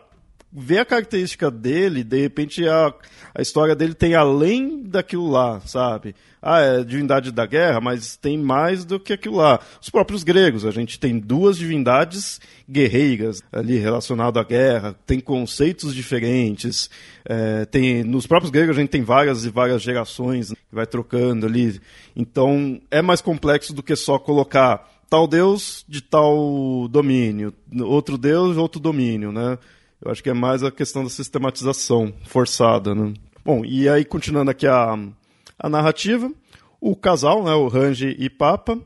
ver a característica dele, de repente a, a história dele tem além daquilo lá, sabe? Ah, é divindade da guerra, mas tem mais do que aquilo lá. Os próprios gregos, a gente tem duas divindades guerreiras ali relacionadas à guerra, tem conceitos diferentes. É, tem Nos próprios gregos a gente tem várias e várias gerações que vai trocando ali. Então é mais complexo do que só colocar tal deus de tal domínio, outro deus, outro domínio, né? Eu acho que é mais a questão da sistematização forçada, né? Bom, e aí continuando aqui a, a narrativa, o casal, né, o Range e Papa,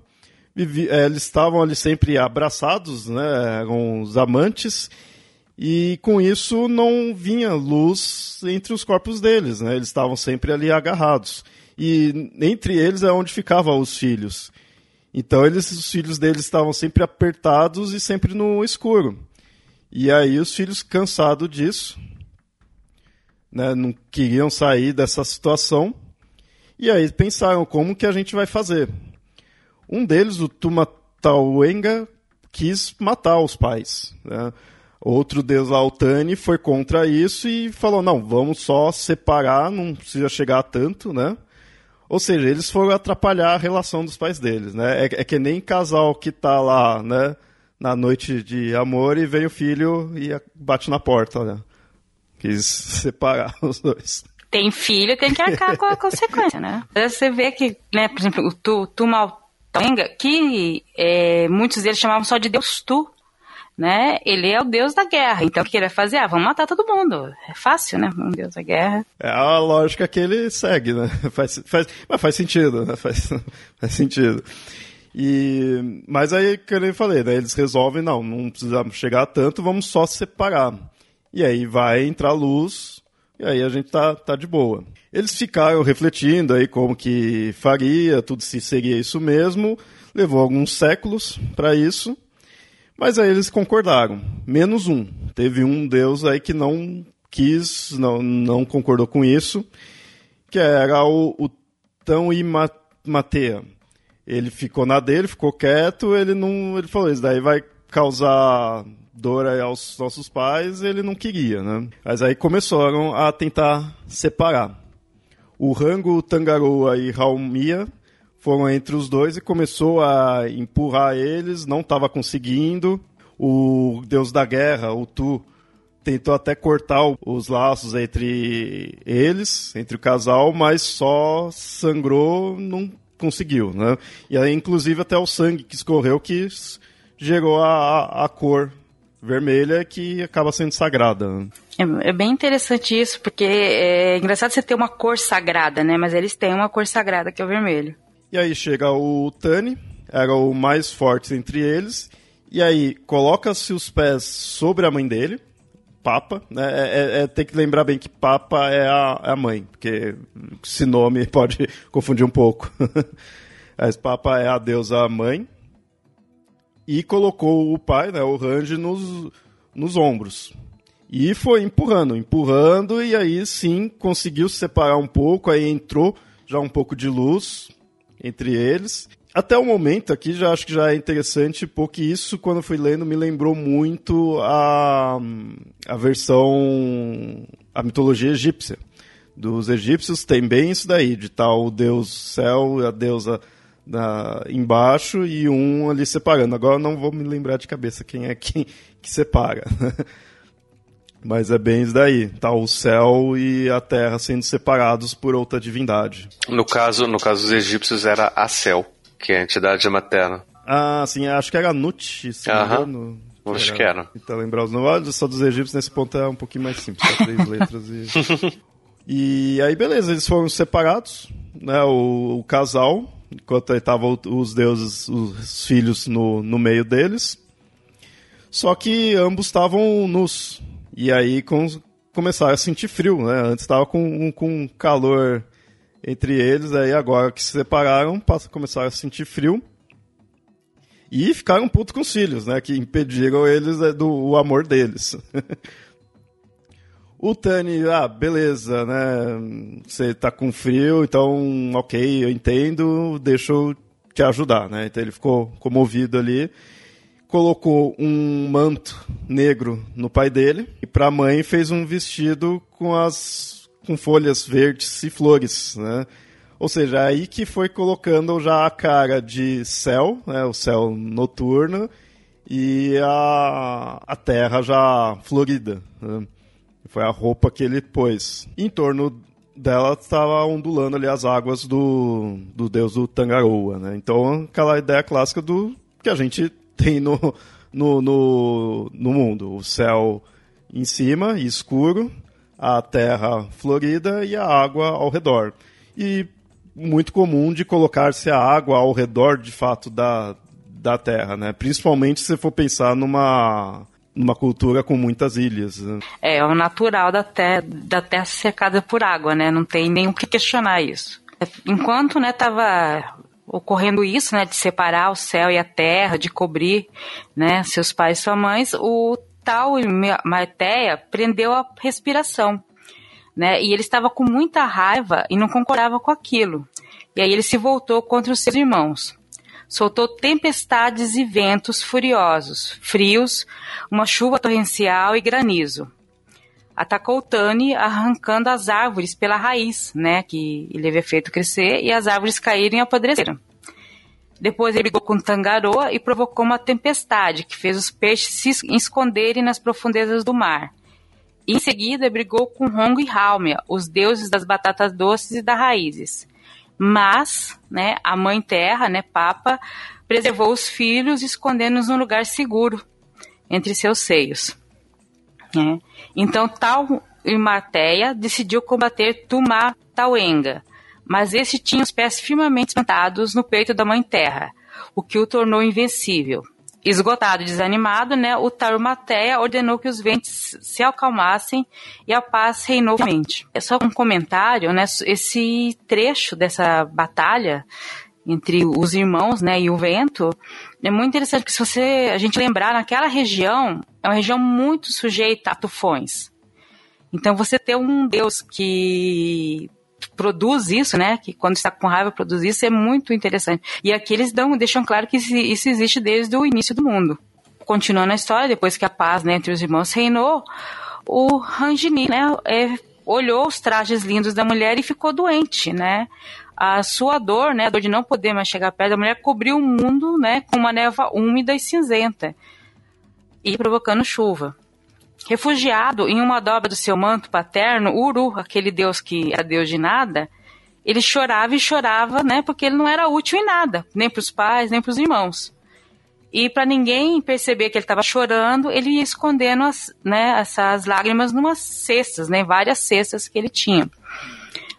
é, eles estavam ali sempre abraçados, né, eram os amantes, e com isso não vinha luz entre os corpos deles, né, eles estavam sempre ali agarrados. E entre eles é onde ficavam os filhos. Então eles, os filhos deles estavam sempre apertados e sempre no escuro. E aí os filhos cansados disso, né, não queriam sair dessa situação. E aí pensaram como que a gente vai fazer. Um deles, o Tumatauenga, quis matar os pais. Né? Outro deus lá, o Tani, foi contra isso e falou: não, vamos só separar, não precisa chegar a tanto, né? Ou seja, eles foram atrapalhar a relação dos pais deles, né? É, é que nem casal que tá lá, né? Na noite de amor e vem o filho e bate na porta, né? Quis separar os dois. Tem filho, tem que arcar com a consequência, né? Você vê que, né, por exemplo, o Tu, tu Maltonga, que é, muitos deles chamavam só de Deus Tu, né? Ele é o deus da guerra. Então o que ele vai fazer? Ah, vamos matar todo mundo. É fácil, né? Um deus da guerra. É a lógica que ele segue, né? Faz, faz, mas faz sentido, né? Faz, faz sentido. E, mas aí, que eu falei, né? Eles resolvem, não, não precisamos chegar a tanto, vamos só separar. E aí vai entrar luz, e aí a gente tá, tá de boa. Eles ficaram refletindo aí como que faria, tudo se seria isso mesmo. Levou alguns séculos para isso. Mas aí eles concordaram, menos um. Teve um deus aí que não quis, não, não concordou com isso, que era o, o Tão Matea. Ele ficou na dele, ficou quieto, ele não. Ele falou, isso daí vai causar dor aos nossos pais, ele não queria, né? Mas aí começaram a tentar separar. O Rango, Tangaroa e Raumia foram entre os dois e começou a empurrar eles, não estava conseguindo. O deus da guerra, o Tu, tentou até cortar os laços entre eles, entre o casal, mas só sangrou, não conseguiu, né? E aí, inclusive, até o sangue que escorreu que gerou a, a cor vermelha que acaba sendo sagrada. Né? É, é, bem interessante isso, porque é engraçado você ter uma cor sagrada, né? Mas eles têm uma cor sagrada que é o vermelho. E aí chega o Tani, era o mais forte entre eles, e aí coloca-se os pés sobre a mãe dele, Papa, né? É, é, é, tem que lembrar bem que Papa é a, é a mãe, porque esse nome pode confundir um pouco. Mas Papa é a deusa mãe. E colocou o pai, né, o Range, nos, nos ombros. E foi empurrando, empurrando, e aí sim conseguiu se separar um pouco, aí entrou já um pouco de luz, entre eles. Até o momento aqui já acho que já é interessante, porque isso, quando fui lendo, me lembrou muito a, a versão. a mitologia egípcia. Dos egípcios tem bem isso daí, de tal o deus céu a deusa na, embaixo e um ali separando. Agora não vou me lembrar de cabeça quem é quem que separa. Mas é bem isso daí, tá o céu e a terra sendo separados por outra divindade. No caso, no caso dos egípcios era a Céu, que é a entidade materna. Ah, sim, acho que era Nut, se não me engano. Acho que era. Então lembrar os nomes, só dos egípcios nesse ponto é um pouquinho mais simples, só três letras e... e aí beleza, eles foram separados, né, o, o casal, enquanto estavam os deuses, os filhos no, no meio deles. Só que ambos estavam nus, e aí com, começaram a sentir frio, né? Antes estava com, com calor entre eles, aí agora que se separaram, começaram a sentir frio. E ficaram putos com os filhos, né? Que impediram eles é, do o amor deles. o Tani, ah, beleza, né? Você tá com frio, então, ok, eu entendo, deixa eu te ajudar, né? Então ele ficou comovido ali colocou um manto negro no pai dele e para a mãe fez um vestido com as com folhas verdes e flores, né? Ou seja, é aí que foi colocando já a cara de céu, né, o céu noturno e a, a terra já florida. Né? Foi a roupa que ele pôs. Em torno dela estava ondulando ali as águas do, do deus do Tangaroa, né? Então, aquela ideia clássica do que a gente tem no, no, no, no mundo. O céu em cima, escuro, a terra florida e a água ao redor. E muito comum de colocar-se a água ao redor, de fato, da, da terra, né? Principalmente se for pensar numa numa cultura com muitas ilhas. Né? É, é o natural da terra, da terra cercada por água, né? Não tem nem o que questionar isso. Enquanto, né, ocorrendo isso, né, de separar o céu e a terra, de cobrir, né, seus pais e suas mães, o tal Marteia prendeu a respiração, né, e ele estava com muita raiva e não concordava com aquilo. E aí ele se voltou contra os seus irmãos soltou tempestades e ventos furiosos, frios, uma chuva torrencial e granizo. Atacou Tani arrancando as árvores pela raiz, né, que ele havia feito crescer, e as árvores caíram e apodreceram. Depois ele brigou com Tangaroa e provocou uma tempestade que fez os peixes se esconderem nas profundezas do mar. em seguida brigou com Rongo e Halmia, os deuses das batatas doces e das raízes mas, né, a mãe terra, né, Papa, preservou os filhos, escondendo-os num lugar seguro entre seus seios. Né? Então, tal Imateia decidiu combater Tumá Tauenga, mas esse tinha os pés firmemente plantados no peito da mãe terra, o que o tornou invencível. Esgotado e desanimado, né, o Tarumateia ordenou que os ventos se acalmassem e a paz reinou finalmente. É só um comentário, né, esse trecho dessa batalha entre os irmãos, né, e o vento, é muito interessante, porque se você, a gente lembrar, naquela região, é uma região muito sujeita a tufões. Então você ter um Deus que produz isso, né? Que quando está com raiva produz isso, é muito interessante. E aqui eles dão, deixam claro que isso existe desde o início do mundo. Continuando a história, depois que a paz né, entre os irmãos reinou, o Rangini, né, é, olhou os trajes lindos da mulher e ficou doente, né? A sua dor, né, a dor de não poder mais chegar perto da mulher, cobriu o mundo, né, com uma névoa úmida e cinzenta e provocando chuva. Refugiado em uma dobra do seu manto paterno, Uru, aquele deus que era deus de nada, ele chorava e chorava, né, porque ele não era útil em nada, nem para os pais, nem para os irmãos. E para ninguém perceber que ele estava chorando, ele ia escondendo as, né, essas lágrimas numas cestas, né, várias cestas que ele tinha.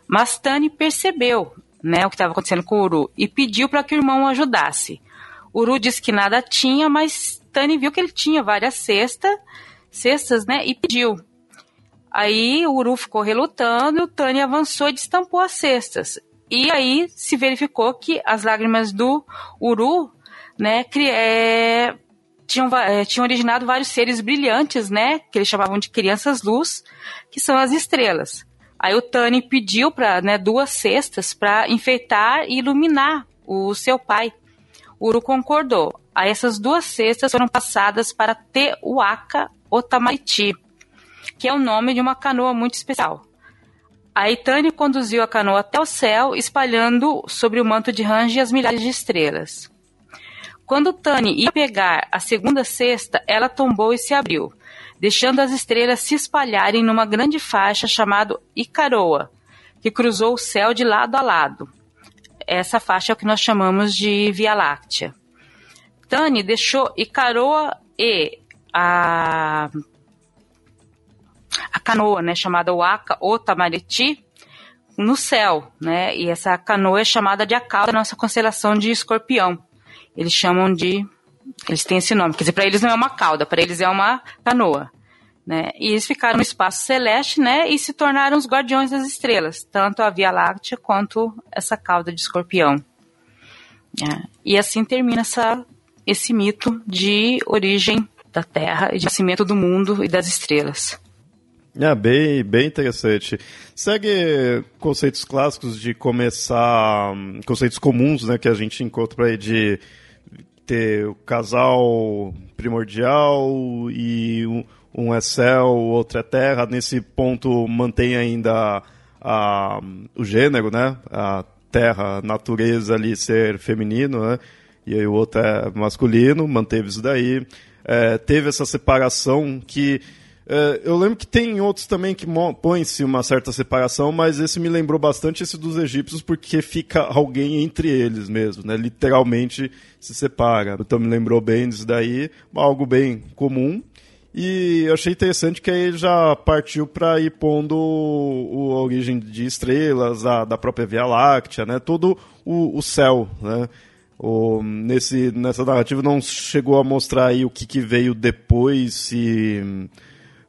Mas Tani percebeu, né, o que estava acontecendo com Uru e pediu para que o irmão o ajudasse. Uru disse que nada tinha, mas Tani viu que ele tinha várias cestas cestas, né? E pediu. Aí o Uru ficou relutando o Tani avançou e destampou as cestas. E aí se verificou que as lágrimas do Uru, né, é, tinham, é, tinham originado vários seres brilhantes, né, que eles chamavam de crianças luz, que são as estrelas. Aí o Tani pediu para né, duas cestas para enfeitar e iluminar o seu pai. O Uru concordou. Aí essas duas cestas foram passadas para Teuaka Otamaiti, que é o nome de uma canoa muito especial. A Itane conduziu a canoa até o céu, espalhando sobre o manto de Range as milhares de estrelas. Quando Tani ia pegar a segunda cesta, ela tombou e se abriu, deixando as estrelas se espalharem numa grande faixa chamada Icaroa, que cruzou o céu de lado a lado. Essa faixa é o que nós chamamos de Via Láctea. Tani deixou Icaroa e a, a canoa, né, chamada Waka Otamariti, no céu, né? E essa canoa é chamada de a cauda da nossa constelação de Escorpião. Eles chamam de eles têm esse nome, quer dizer, para eles não é uma cauda, para eles é uma canoa, né? E eles ficaram no espaço celeste, né, e se tornaram os guardiões das estrelas, tanto a Via Láctea quanto essa cauda de Escorpião. É. E assim termina essa, esse mito de origem da Terra e de nascimento do mundo e das estrelas. É, bem, bem interessante. Segue conceitos clássicos de começar, conceitos comuns, né, que a gente encontra aí de ter o casal primordial e um, é céu, outro é terra. Nesse ponto mantém ainda a, o gênero, né, a terra, natureza ali ser feminino, né, e aí o outro é masculino, manteve isso daí é, teve essa separação que é, eu lembro que tem outros também que põe-se uma certa separação, mas esse me lembrou bastante esse dos egípcios, porque fica alguém entre eles mesmo, né? Literalmente se separa. Então me lembrou bem disso daí, algo bem comum. E eu achei interessante que aí já partiu para ir pondo o, a origem de estrelas, a, da própria Via Láctea, né? Todo o, o céu, né? O, nesse, nessa narrativa não chegou a mostrar aí o que, que veio depois, se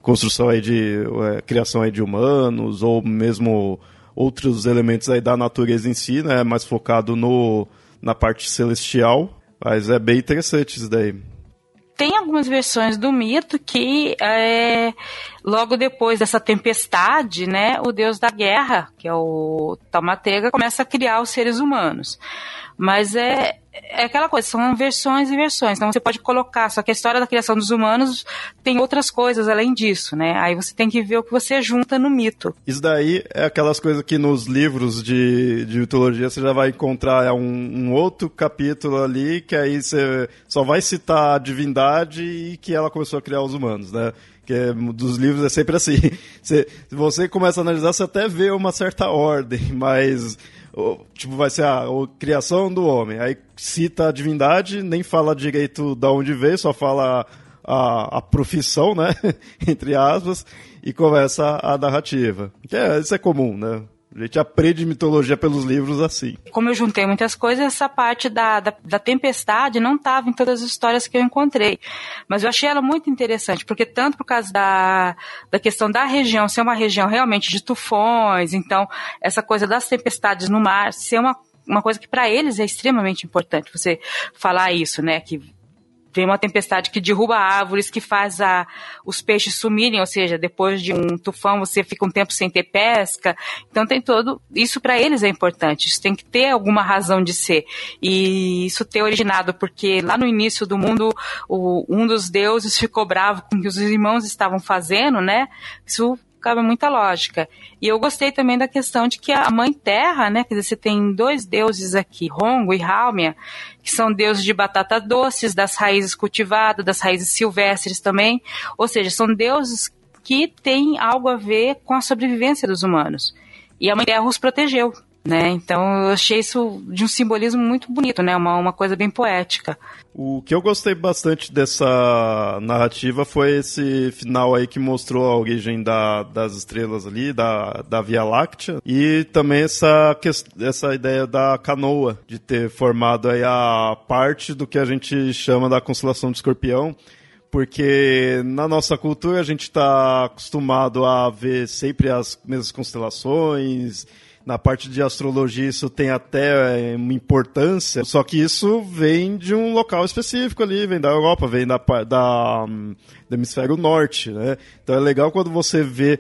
construção aí de é, criação aí de humanos ou mesmo outros elementos aí da natureza em si, né? Mais focado no, na parte celestial. Mas é bem interessante isso daí tem algumas versões do mito que é, logo depois dessa tempestade, né, o deus da guerra, que é o Taumatega, começa a criar os seres humanos. Mas é, é aquela coisa, são versões e versões. Então você pode colocar, só que a história da criação dos humanos tem outras coisas além disso, né? Aí você tem que ver o que você junta no mito. Isso daí é aquelas coisas que nos livros de, de mitologia você já vai encontrar um, um outro capítulo ali que aí você só vai citar a divindade e que ela começou a criar os humanos, né? que é, dos livros é sempre assim. Você, você começa a analisar, você até vê uma certa ordem, mas tipo, vai ser a, a, criação do homem. Aí cita a divindade, nem fala direito da onde veio, só fala a, a profissão, né? Entre aspas, e começa a narrativa. Que é, isso é comum, né? A gente aprende mitologia pelos livros assim. Como eu juntei muitas coisas, essa parte da, da, da tempestade não estava em todas as histórias que eu encontrei. Mas eu achei ela muito interessante, porque tanto por causa da, da questão da região ser uma região realmente de tufões, então essa coisa das tempestades no mar ser uma uma coisa que para eles é extremamente importante você falar isso, né? Que Vem uma tempestade que derruba árvores, que faz a, os peixes sumirem, ou seja, depois de um tufão você fica um tempo sem ter pesca. Então tem todo. Isso para eles é importante. Isso tem que ter alguma razão de ser. E isso ter originado, porque lá no início do mundo, o, um dos deuses ficou bravo com o que os irmãos estavam fazendo, né? Isso cabe muita lógica. E eu gostei também da questão de que a Mãe Terra, né, quer dizer, você tem dois deuses aqui, Rongo e Halmia, que são deuses de batata doces, das raízes cultivadas, das raízes silvestres também, ou seja, são deuses que têm algo a ver com a sobrevivência dos humanos. E a Mãe Terra os protegeu. Né? Então eu achei isso de um simbolismo muito bonito, né? Uma, uma coisa bem poética. O que eu gostei bastante dessa narrativa foi esse final aí que mostrou a origem da, das estrelas ali, da, da Via Láctea, e também essa, essa ideia da canoa, de ter formado aí a parte do que a gente chama da constelação de escorpião, porque na nossa cultura a gente está acostumado a ver sempre as mesmas constelações na parte de astrologia isso tem até é, uma importância, só que isso vem de um local específico ali, vem da Europa, vem da, da do hemisfério norte, né? Então é legal quando você vê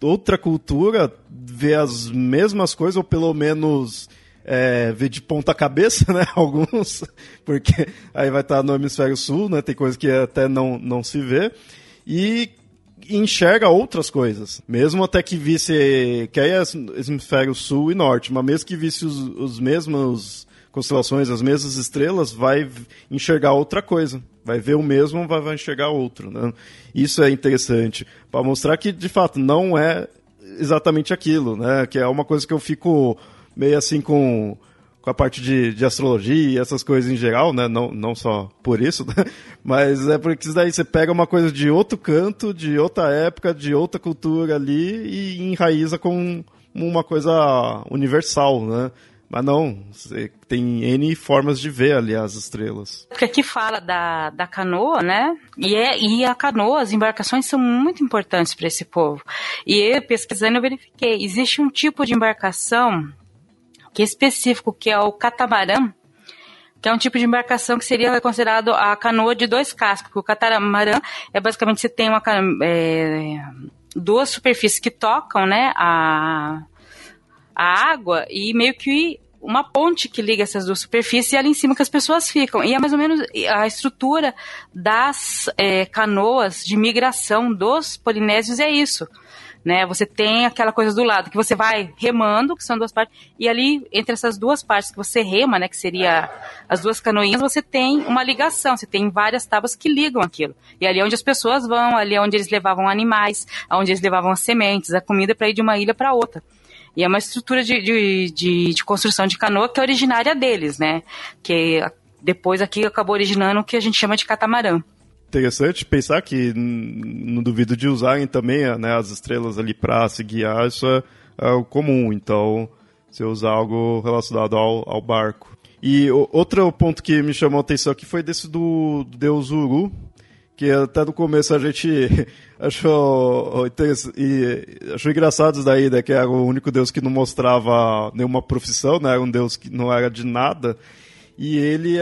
outra cultura ver as mesmas coisas, ou pelo menos é, ver de ponta cabeça, né? Alguns, porque aí vai estar no hemisfério sul, né? Tem coisas que até não, não se vê. E enxerga outras coisas. Mesmo até que visse, que aí é hemisfério sul e norte, mas mesmo que visse os, os mesmos constelações, as mesmas estrelas, vai enxergar outra coisa. Vai ver o mesmo, vai, vai enxergar outro. Né? Isso é interessante, para mostrar que, de fato, não é exatamente aquilo, né? Que é uma coisa que eu fico meio assim com com a parte de, de astrologia e essas coisas em geral, né? Não, não só por isso, né? Mas é porque isso daí você pega uma coisa de outro canto, de outra época, de outra cultura ali e enraiza com uma coisa universal, né? Mas não, tem N formas de ver ali as estrelas. Porque aqui fala da, da canoa, né? E, é, e a canoa, as embarcações são muito importantes para esse povo. E eu, pesquisando, eu verifiquei. Existe um tipo de embarcação é específico, que é o catamarã, que é um tipo de embarcação que seria considerado a canoa de dois cascos. O catamarã é basicamente você tem uma é, duas superfícies que tocam, né, a, a água e meio que uma ponte que liga essas duas superfícies e ali em cima que as pessoas ficam. E é mais ou menos a estrutura das é, canoas de migração dos polinésios é isso né? Você tem aquela coisa do lado que você vai remando, que são duas partes, e ali entre essas duas partes que você rema, né, que seria as duas canoinhas, você tem uma ligação, você tem várias tábuas que ligam aquilo. E ali é onde as pessoas vão, ali é onde eles levavam animais, onde eles levavam as sementes, a comida para ir de uma ilha para outra. E é uma estrutura de, de, de, de, construção de canoa que é originária deles, né? Que depois aqui acabou originando o que a gente chama de catamarã. Interessante pensar que não duvido de usarem também né, as estrelas ali para se guiar, isso é, é o comum. Então, você usar algo relacionado ao, ao barco. E o, outro ponto que me chamou a atenção aqui foi desse do, do deus Uru, que até no começo a gente achou, e achou engraçado isso daí, né, que era o único deus que não mostrava nenhuma profissão, né, era um deus que não era de nada, e ele,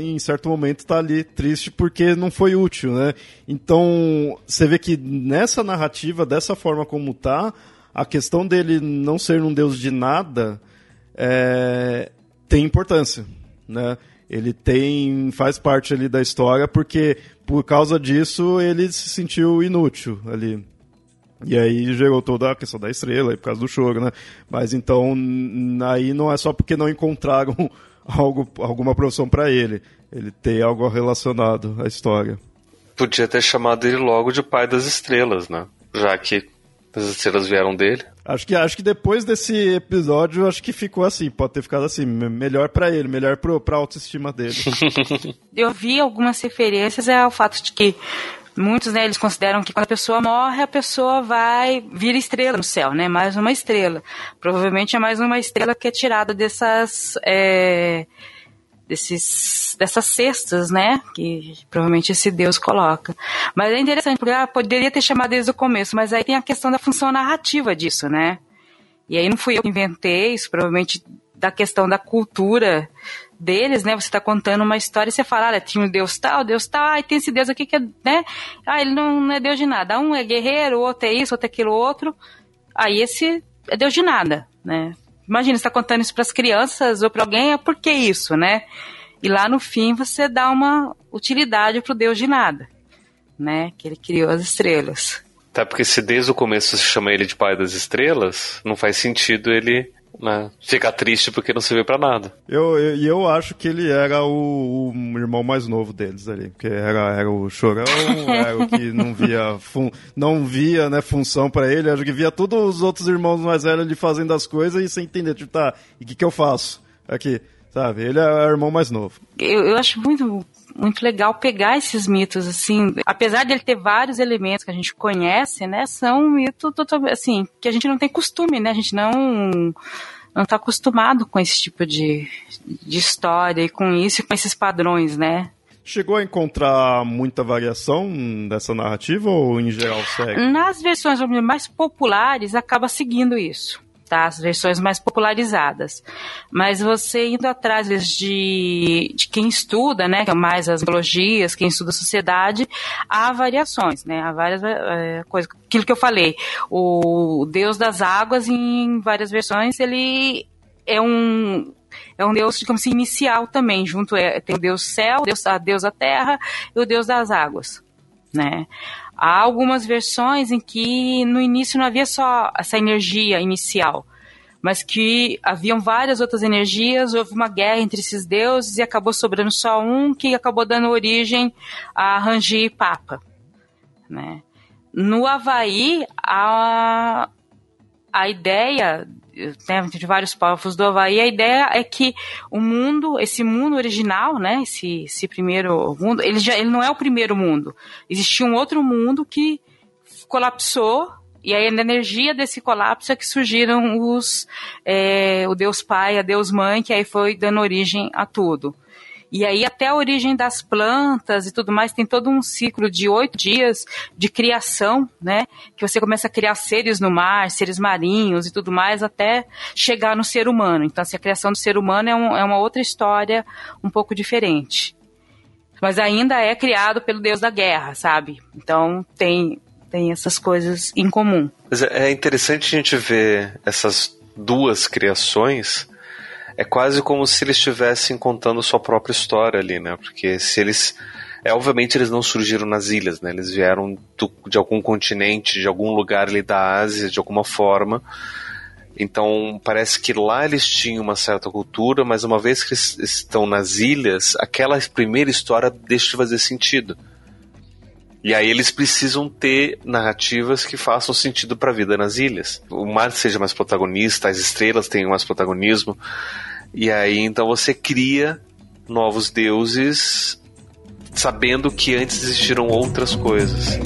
em certo momento, está ali triste porque não foi útil, né? Então, você vê que nessa narrativa, dessa forma como tá, a questão dele não ser um deus de nada é, tem importância, né? Ele tem faz parte ali da história porque por causa disso ele se sentiu inútil ali. E aí gerou toda a questão da estrela, por causa do choro, né? Mas então aí não é só porque não encontraram algo, alguma profissão para ele. Ele tem algo relacionado à história. Podia ter chamado ele logo de pai das estrelas, né? Já que as estrelas vieram dele. Acho que, acho que depois desse episódio, acho que ficou assim, pode ter ficado assim, melhor para ele, melhor pro, pra autoestima dele. Eu vi algumas referências ao fato de que muitos, né, eles consideram que quando a pessoa morre, a pessoa vai vir estrela no céu, né, mais uma estrela. Provavelmente é mais uma estrela que é tirada dessas, é, desses, dessas cestas, né, que provavelmente esse Deus coloca. Mas é interessante, porque ah, poderia ter chamado desde o começo, mas aí tem a questão da função narrativa disso, né. E aí não fui eu que inventei isso, provavelmente da questão da cultura deles, né? Você está contando uma história e você fala, olha, tinha um Deus tal, Deus tal, e tem esse Deus aqui que é, né? Ah, ele não, não é Deus de nada. Um é guerreiro, outro é isso, outro é aquilo outro. Aí esse é Deus de nada, né? Imagina, você está contando isso para as crianças ou para alguém, é por que isso, né? E lá no fim você dá uma utilidade para o Deus de nada, né? Que ele criou as estrelas. Tá, porque se desde o começo se chama ele de pai das estrelas, não faz sentido ele né? Fica triste porque não serviu para nada. Eu, eu, eu acho que ele era o, o, irmão mais novo deles ali, porque era, era o chorão, era o que não via, fun, não via né, função para ele, acho que via todos os outros irmãos mais velhos ali fazendo as coisas e sem entender, tipo, tá, e o que, que eu faço aqui? Sabe? Ele é o irmão mais novo. Eu, eu acho muito muito legal pegar esses mitos, assim, apesar de ele ter vários elementos que a gente conhece, né, são mitos, assim, que a gente não tem costume, né, a gente não não está acostumado com esse tipo de, de história e com isso e com esses padrões, né? Chegou a encontrar muita variação dessa narrativa ou em geral segue? Nas versões mais populares acaba seguindo isso tá? As versões mais popularizadas. Mas você indo atrás de, de quem estuda, né? É mais as biologias, quem estuda a sociedade, há variações, né? Há várias é, coisas. Aquilo que eu falei, o Deus das águas, em várias versões, ele é um é um Deus, digamos assim, inicial também, junto é, tem o Deus céu, Deus, a Deus da terra e o Deus das águas, né? Há algumas versões em que no início não havia só essa energia inicial, mas que haviam várias outras energias, houve uma guerra entre esses deuses e acabou sobrando só um que acabou dando origem a Rangi e Papa. Né? No Havaí, a, a ideia né, de vários povos do Havaí, a ideia é que o mundo, esse mundo original, né, esse, esse primeiro mundo, ele, já, ele não é o primeiro mundo. Existia um outro mundo que colapsou e aí, na energia desse colapso é que surgiram os, é, o Deus Pai, a Deus Mãe, que aí foi dando origem a tudo. E aí até a origem das plantas e tudo mais tem todo um ciclo de oito dias de criação, né? Que você começa a criar seres no mar, seres marinhos e tudo mais até chegar no ser humano. Então, assim, a criação do ser humano é, um, é uma outra história um pouco diferente. Mas ainda é criado pelo Deus da guerra, sabe? Então tem, tem essas coisas em comum. Mas é, é interessante a gente ver essas duas criações é quase como se eles estivessem contando sua própria história ali, né? Porque se eles. É, obviamente eles não surgiram nas ilhas, né? Eles vieram do, de algum continente, de algum lugar ali da Ásia, de alguma forma. Então parece que lá eles tinham uma certa cultura, mas uma vez que eles estão nas ilhas, aquela primeira história deixa de fazer sentido. E aí eles precisam ter narrativas que façam sentido para a vida nas ilhas. O mar seja mais protagonista, as estrelas tenham mais protagonismo. E aí então você cria novos deuses sabendo que antes existiram outras coisas.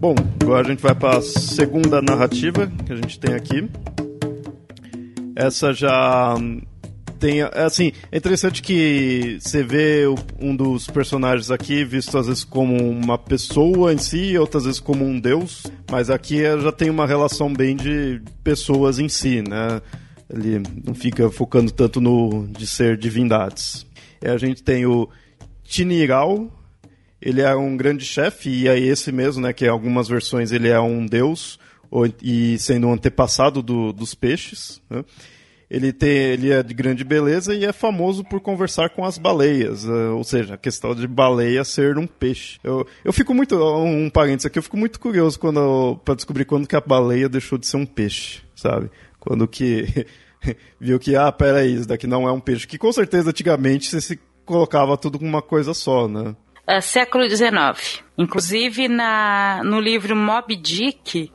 Bom, agora a gente vai para a segunda narrativa que a gente tem aqui. Essa já tem. É assim, é interessante que você vê um dos personagens aqui visto às vezes como uma pessoa em si, outras vezes como um deus, mas aqui já tem uma relação bem de pessoas em si, né? Ele não fica focando tanto no de ser divindades. E a gente tem o Tiniral, ele é um grande chefe, e é esse mesmo, né? Que em algumas versões ele é um deus, e sendo um antepassado do, dos peixes. Né? Ele, tem, ele é de grande beleza e é famoso por conversar com as baleias, uh, ou seja, a questão de baleia ser um peixe. Eu, eu fico muito, um parênteses aqui, eu fico muito curioso quando para descobrir quando que a baleia deixou de ser um peixe, sabe? Quando que viu que, ah, peraí, isso daqui não é um peixe. Que com certeza antigamente você se colocava tudo com uma coisa só, né? Uh, século XIX. Inclusive, na, no livro Moby Dick,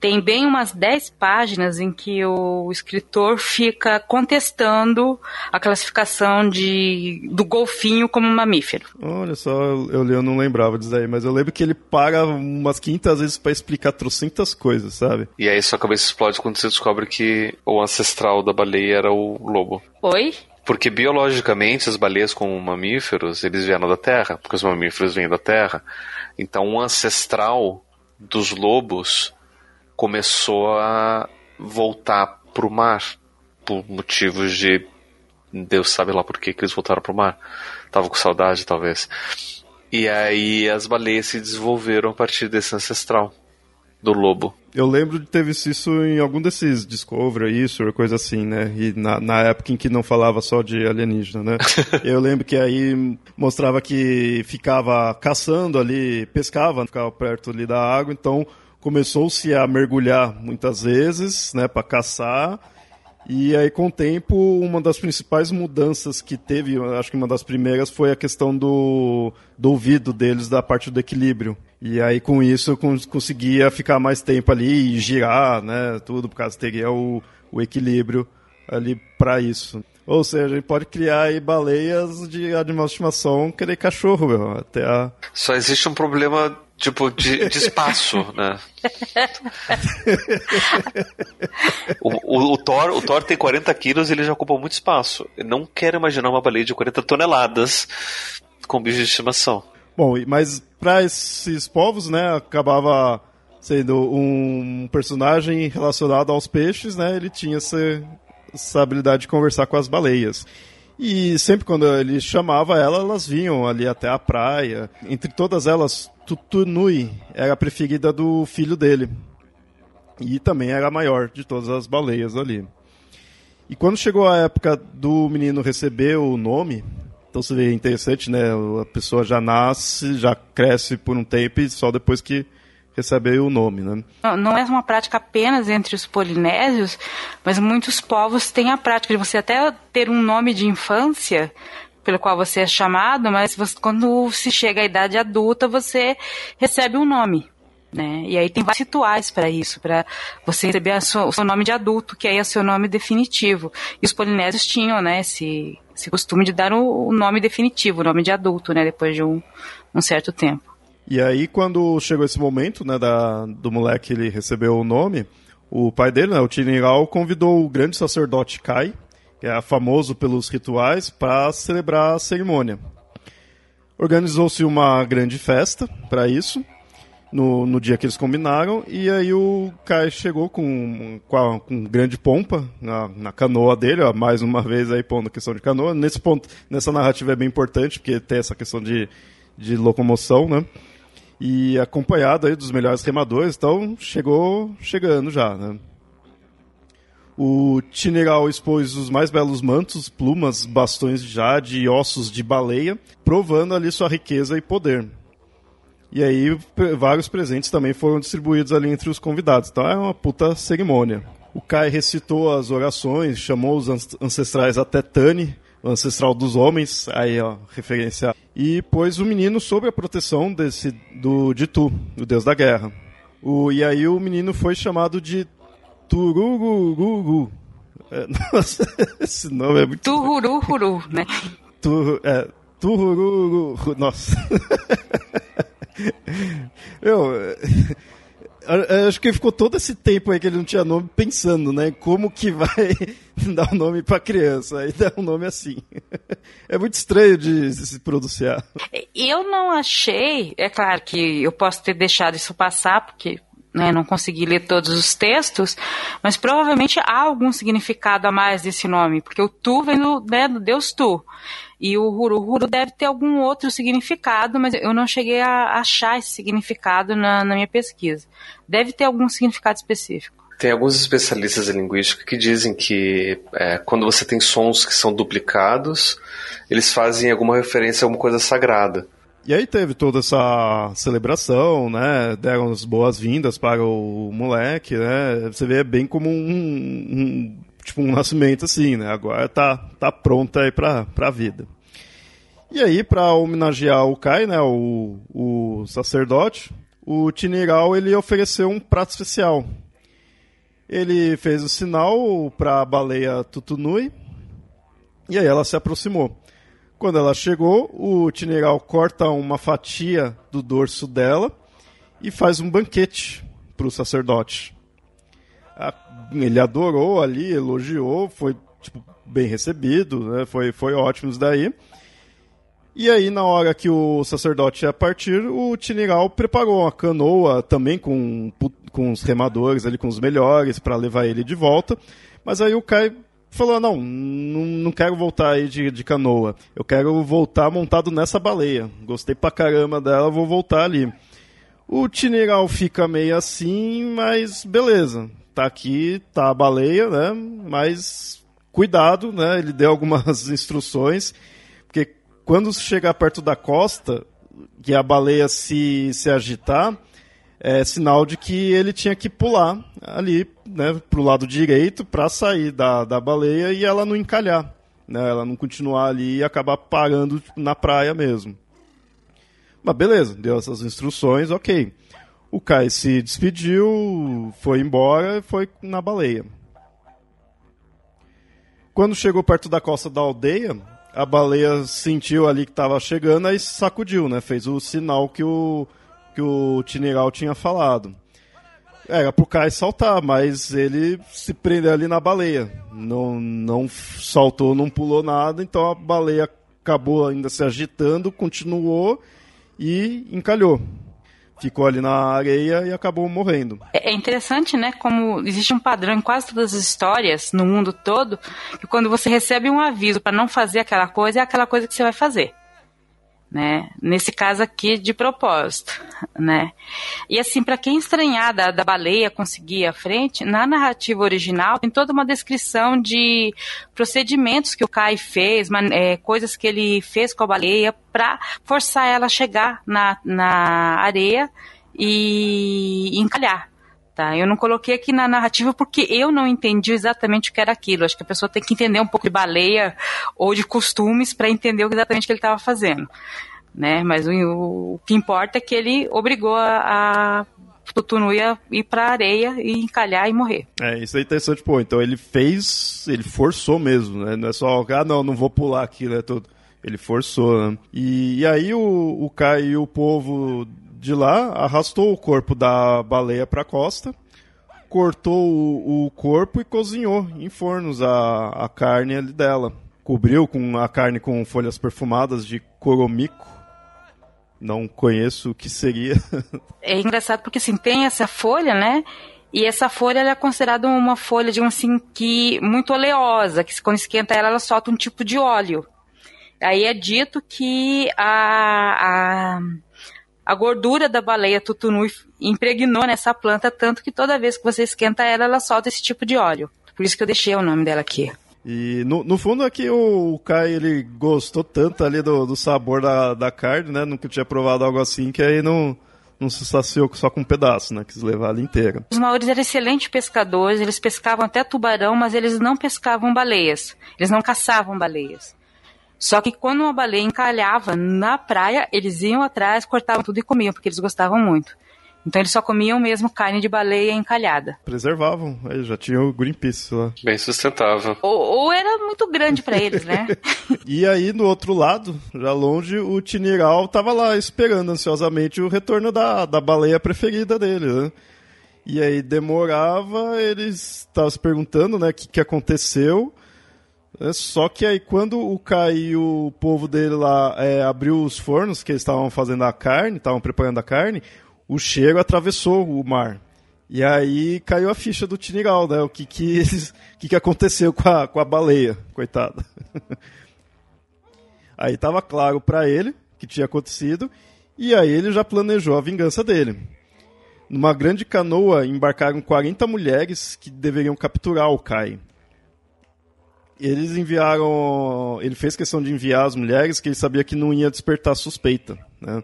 tem bem umas 10 páginas em que o escritor fica contestando a classificação de, do golfinho como mamífero. Olha só, eu, eu não lembrava disso aí, mas eu lembro que ele para umas 500 vezes para explicar trocentas coisas, sabe? E aí sua cabeça explode quando você descobre que o ancestral da baleia era o lobo. Oi? Porque biologicamente as baleias como mamíferos, eles vieram da Terra, porque os mamíferos vêm da Terra. Então o ancestral dos lobos começou a voltar pro mar por motivos de Deus sabe lá por que, que eles voltaram pro mar. Tava com saudade, talvez. E aí as baleias se desenvolveram a partir desse ancestral do lobo. Eu lembro de ter visto isso em algum desses Discovery, isso, ou coisa assim, né? E na, na época em que não falava só de alienígena, né? eu lembro que aí mostrava que ficava caçando ali, pescava, ficava perto ali da água, então começou-se a mergulhar muitas vezes, né, para caçar. E aí, com o tempo, uma das principais mudanças que teve, acho que uma das primeiras, foi a questão do, do ouvido deles, da parte do equilíbrio. E aí, com isso, eu conseguia ficar mais tempo ali e girar, né, tudo, por causa teria o, o equilíbrio ali para isso. Ou seja, a gente pode criar aí baleias de animal de estimação, querer cachorro, meu, até a... Só existe um problema tipo, de, de espaço, né? o, o, o, Thor, o Thor tem 40 quilos e ele já ocupa muito espaço. Eu não quero imaginar uma baleia de 40 toneladas com bicho de estimação. Bom, mas para esses povos, né, acabava sendo um personagem relacionado aos peixes, né? Ele tinha essa, essa habilidade de conversar com as baleias. E sempre quando ele chamava ela, elas vinham ali até a praia. Entre todas elas, Tutunui era a preferida do filho dele. E também era a maior de todas as baleias ali. E quando chegou a época do menino receber o nome, então você vê interessante, né? A pessoa já nasce, já cresce por um tempo e só depois que receber o nome, né? Não, é uma prática apenas entre os polinésios, mas muitos povos têm a prática de você até ter um nome de infância pelo qual você é chamado, mas você, quando se chega à idade adulta, você recebe um nome. Né? E aí tem vários rituais para isso, para você receber sua, o seu nome de adulto, que aí é o seu nome definitivo. E os polinésios tinham né, esse, esse costume de dar o, o nome definitivo, o nome de adulto, né, depois de um, um certo tempo. E aí, quando chegou esse momento, né, da, do moleque ele recebeu o nome, o pai dele, né, o Tiringal, convidou o grande sacerdote Kai, que é famoso pelos rituais, para celebrar a cerimônia. Organizou-se uma grande festa para isso, no, no dia que eles combinaram, e aí o Kai chegou com, com, a, com grande pompa na, na canoa dele, ó, mais uma vez aí pondo a questão de canoa. Nesse ponto, nessa narrativa é bem importante, porque tem essa questão de, de locomoção, né? e acompanhado aí dos melhores remadores, então chegou chegando já, né? O Tineral expôs os mais belos mantos, plumas, bastões de jade e ossos de baleia, provando ali sua riqueza e poder. E aí vários presentes também foram distribuídos ali entre os convidados, então é uma puta cerimônia. O Kai recitou as orações, chamou os ancestrais até Tani, ancestral dos homens, aí ó, referência. E pôs o menino sob a proteção desse do de Tu, o deus da guerra. O, e aí o menino foi chamado de Turururugu. É, nossa, esse nome é muito. Turururu, né? Tu, é, Turururu. Nossa. Eu, acho que ficou todo esse tempo aí que ele não tinha nome pensando, né? Como que vai dar o um nome pra criança? Aí dá um nome assim. É muito estranho de se pronunciar. Eu não achei, é claro que eu posso ter deixado isso passar, porque né, não consegui ler todos os textos, mas provavelmente há algum significado a mais desse nome, porque o tu vem do, né, do Deus tu. E o Huru deve ter algum outro significado, mas eu não cheguei a achar esse significado na, na minha pesquisa. Deve ter algum significado específico. Tem alguns especialistas em linguística que dizem que é, quando você tem sons que são duplicados, eles fazem alguma referência a alguma coisa sagrada. E aí teve toda essa celebração, né? Deram as boas-vindas para o moleque, né? Você vê bem como um, um tipo um nascimento assim, né? Agora tá, tá pronta aí pra, pra vida. E aí, para homenagear o Kai, né, o, o sacerdote, o Tiniral ele ofereceu um prato especial. Ele fez o sinal para a baleia Tutunui e aí ela se aproximou. Quando ela chegou, o Tiniral corta uma fatia do dorso dela e faz um banquete para o sacerdote ele adorou ali, elogiou, foi tipo, bem recebido, né? Foi, foi ótimo isso daí. E aí, na hora que o sacerdote ia partir, o Tiniral preparou uma canoa também com, com os remadores ali, com os melhores, para levar ele de volta. Mas aí o Kai falou: não, não, não quero voltar aí de, de canoa. Eu quero voltar montado nessa baleia. Gostei pra caramba dela, vou voltar ali. O Tiniral fica meio assim, mas beleza tá aqui, tá a baleia, né? Mas cuidado, né? Ele deu algumas instruções, porque quando chegar perto da costa, que a baleia se, se agitar, é sinal de que ele tinha que pular ali, né, pro lado direito para sair da, da baleia e ela não encalhar, né? Ela não continuar ali e acabar parando na praia mesmo. Mas beleza, deu essas instruções, ok. O Kai se despediu, foi embora e foi na baleia. Quando chegou perto da costa da aldeia, a baleia sentiu ali que estava chegando e sacudiu, né? Fez o sinal que o, que o Tineral tinha falado. Era pro Kai saltar, mas ele se prendeu ali na baleia. Não, não saltou, não pulou nada, então a baleia acabou ainda se agitando, continuou e encalhou ficou ali na areia e acabou morrendo. É, é interessante, né? Como existe um padrão em quase todas as histórias no mundo todo, que quando você recebe um aviso para não fazer aquela coisa, é aquela coisa que você vai fazer né? Nesse caso aqui de propósito, né? E assim, para quem estranhar da, da baleia conseguir a frente, na narrativa original tem toda uma descrição de procedimentos que o Kai fez, é, coisas que ele fez com a baleia para forçar ela a chegar na, na areia e encalhar. Tá? Eu não coloquei aqui na narrativa porque eu não entendi exatamente o que era aquilo. Acho que a pessoa tem que entender um pouco de baleia ou de costumes para entender exatamente o que ele estava fazendo. Né? Mas o, o, que importa é que ele obrigou a, a Tutunu ia ir para a areia e encalhar e morrer. É, isso é interessante, pô. Então ele fez, ele forçou mesmo, né? Não é só, ah, não, não vou pular aqui, né? Tudo. Ele forçou, né? E, e aí o, o Kai e o povo de lá, arrastou o corpo da baleia para a costa, cortou o, o, corpo e cozinhou em fornos a, a carne dela. Cobriu com a carne com folhas perfumadas de coromico. Não conheço o que seria. É engraçado porque assim, tem essa folha, né? E essa folha é considerada uma folha, um assim, que muito oleosa, que quando esquenta ela, ela solta um tipo de óleo. Aí é dito que a, a a gordura da baleia tutunui impregnou nessa planta tanto que toda vez que você esquenta ela, ela solta esse tipo de óleo. Por isso que eu deixei o nome dela aqui. E no, no fundo é o, o Kai ele gostou tanto ali do, do sabor da, da carne, né? Nunca tinha provado algo assim que aí não, não se saciou só com um pedaço, né? Quis levar ela inteira. Os maores eram excelentes pescadores, eles pescavam até tubarão, mas eles não pescavam baleias. Eles não caçavam baleias. Só que quando uma baleia encalhava na praia, eles iam atrás, cortavam tudo e comiam, porque eles gostavam muito. Então eles só comiam mesmo carne de baleia encalhada. Preservavam, aí já tinha o Greenpeace lá. Bem sustentável. Ou, ou era muito grande para eles, né? e aí, no outro lado, já longe, o Tiniral tava lá esperando ansiosamente o retorno da, da baleia preferida dele, né? E aí demorava, eles estavam se perguntando, né, o que, que aconteceu. É, só que aí quando o Kai e o povo dele lá é, abriu os fornos, que eles estavam fazendo a carne, estavam preparando a carne, o cheiro atravessou o mar. E aí caiu a ficha do Tinigal, né? O que que, que, que aconteceu com a, com a baleia, coitada. aí estava claro para ele que tinha acontecido, e aí ele já planejou a vingança dele. Numa grande canoa embarcaram 40 mulheres que deveriam capturar o Kai. Eles enviaram. Ele fez questão de enviar as mulheres que ele sabia que não ia despertar suspeita. Né?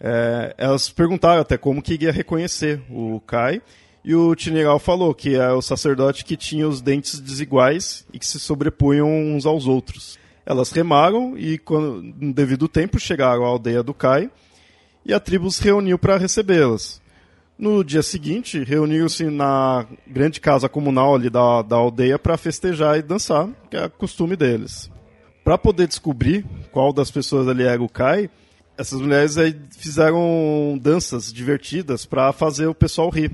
É, elas perguntaram até como que iria reconhecer o Kai. E o Tineral falou que é o sacerdote que tinha os dentes desiguais e que se sobrepunham uns aos outros. Elas remaram e, quando, no devido tempo, chegaram à aldeia do Kai e a tribo se reuniu para recebê-las. No dia seguinte, reuniram-se na grande casa comunal ali da, da aldeia para festejar e dançar, que é costume deles. Para poder descobrir qual das pessoas ali era o Kai, essas mulheres aí fizeram danças divertidas para fazer o pessoal rir.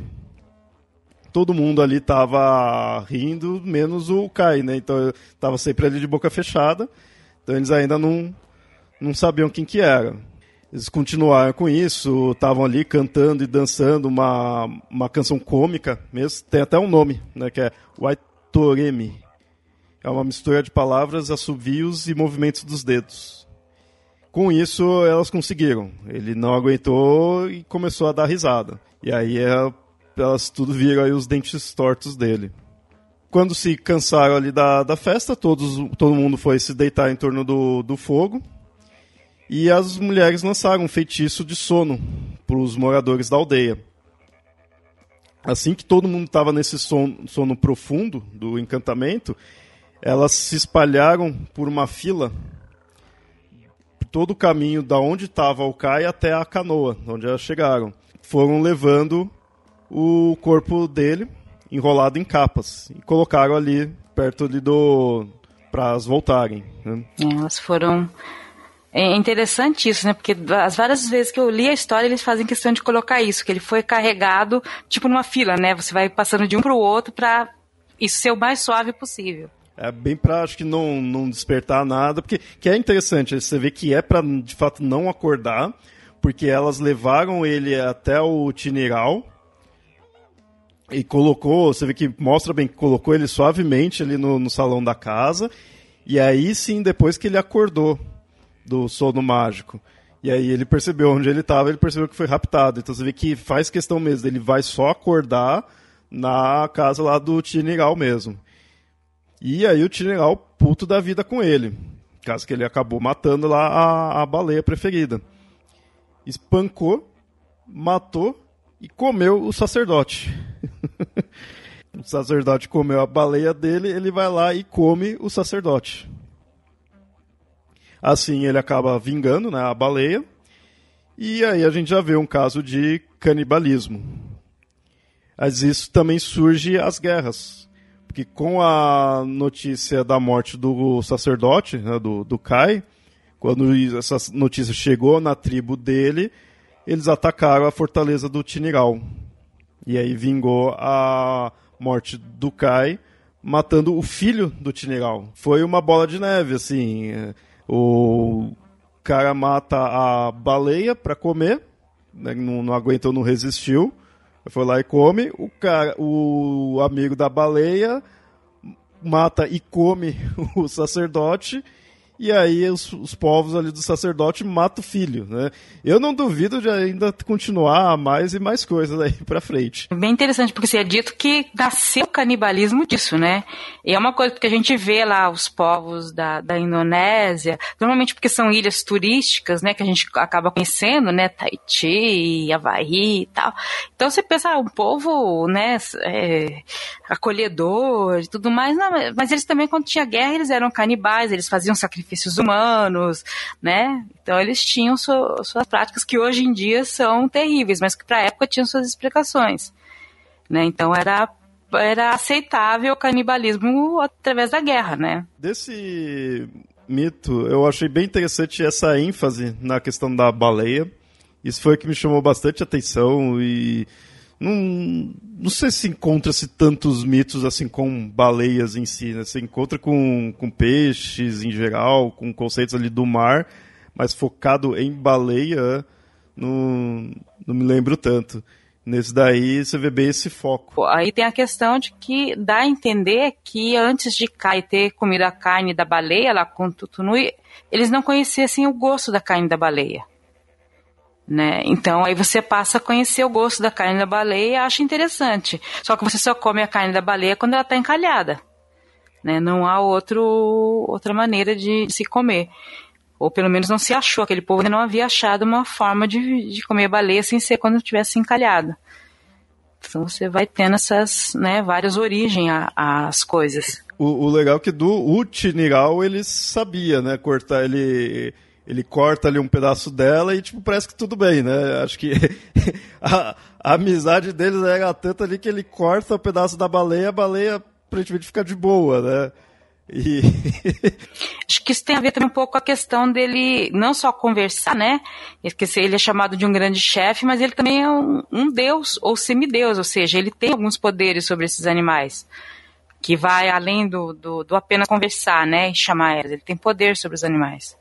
Todo mundo ali tava rindo, menos o Kai, né? Então tava sempre ali de boca fechada. Então eles ainda não, não sabiam quem que era. Eles continuaram com isso, estavam ali cantando e dançando uma, uma canção cômica mesmo. Tem até um nome, né? Que é Waitoremi. É uma mistura de palavras, assovios e movimentos dos dedos. Com isso, elas conseguiram. Ele não aguentou e começou a dar risada. E aí é, elas tudo viram aí os dentes tortos dele. Quando se cansaram ali da, da festa, todos, todo mundo foi se deitar em torno do, do fogo e as mulheres lançaram um feitiço de sono para os moradores da aldeia. Assim que todo mundo estava nesse sono, sono profundo do encantamento, elas se espalharam por uma fila todo o caminho da onde estava o Kai até a canoa, onde elas chegaram. Foram levando o corpo dele enrolado em capas e colocaram ali perto ali do para as voltarem. Né? Elas foram é interessante isso, né? Porque as várias vezes que eu li a história, eles fazem questão de colocar isso, que ele foi carregado, tipo numa fila, né? Você vai passando de um para o outro para isso ser o mais suave possível. É bem pra, acho que não, não despertar nada, porque que é interessante, você vê que é para de fato não acordar, porque elas levaram ele até o Tiniral e colocou, você vê que mostra bem que colocou ele suavemente ali no, no salão da casa, e aí sim, depois que ele acordou do sono mágico. E aí ele percebeu onde ele estava, ele percebeu que foi raptado. Então você vê que faz questão mesmo, ele vai só acordar na casa lá do Tinigal mesmo. E aí o Tinigal puto da vida com ele. Caso que ele acabou matando lá a, a baleia preferida. Espancou, matou e comeu o sacerdote. o sacerdote comeu a baleia dele, ele vai lá e come o sacerdote. Assim ele acaba vingando né, a baleia. E aí a gente já vê um caso de canibalismo. Mas isso também surge as guerras. Porque com a notícia da morte do sacerdote, né, do, do Kai, quando essa notícia chegou na tribo dele, eles atacaram a fortaleza do Tinigal. E aí vingou a morte do Kai, matando o filho do Tinigal. Foi uma bola de neve, assim. O cara mata a baleia para comer, né, não, não aguentou, não resistiu, foi lá e come. O, cara, o amigo da baleia mata e come o sacerdote e aí os, os, povos ali do sacerdote matam o filho, né? Eu não duvido de ainda continuar mais e mais coisas aí pra frente. Bem interessante, porque se é dito que nasceu o canibalismo disso, né? E é uma coisa que a gente vê lá os povos da, da Indonésia, normalmente porque são ilhas turísticas, né? Que a gente acaba conhecendo, né? Tahiti, Havaí e tal. Então você pensa, ah, um povo, né? É, acolhedor e tudo mais, não, mas eles também, quando tinha guerra, eles eram canibais, eles faziam sacrifício sacrifícios humanos, né? Então eles tinham suas práticas que hoje em dia são terríveis, mas que para a época tinham suas explicações, né? Então era era aceitável o canibalismo através da guerra, né? Desse mito, eu achei bem interessante essa ênfase na questão da baleia. Isso foi o que me chamou bastante atenção e não, não sei se encontra-se tantos mitos assim com baleias em si, né? Você encontra com, com peixes em geral, com conceitos ali do mar, mas focado em baleia, não, não me lembro tanto. Nesse daí você vê bem esse foco. Aí tem a questão de que dá a entender que antes de Kai ter comido a carne da baleia lá com Tutunui, eles não conhecessem o gosto da carne da baleia. Né? Então aí você passa a conhecer o gosto da carne da baleia e acha interessante. Só que você só come a carne da baleia quando ela está encalhada. Né? Não há outro, outra maneira de se comer. Ou pelo menos não se achou, aquele povo não havia achado uma forma de, de comer baleia sem ser quando estivesse encalhada. Então você vai tendo essas, né, várias origens às coisas. O, o, legal é que do Utiniral ele sabia, né, cortar, ele ele corta ali um pedaço dela e, tipo, parece que tudo bem, né? Acho que a, a, amizade deles era tanta ali que ele corta o um pedaço da baleia, a baleia aparentemente fica de boa, né? E... Acho que isso tem a ver também um pouco com a questão dele não só conversar, né? Ele é chamado de um grande chefe, mas ele também é um, um deus ou semideus, ou seja, ele tem alguns poderes sobre esses animais que vai além do, do, do apenas conversar, né? E chamar elas. Ele tem poder sobre os animais.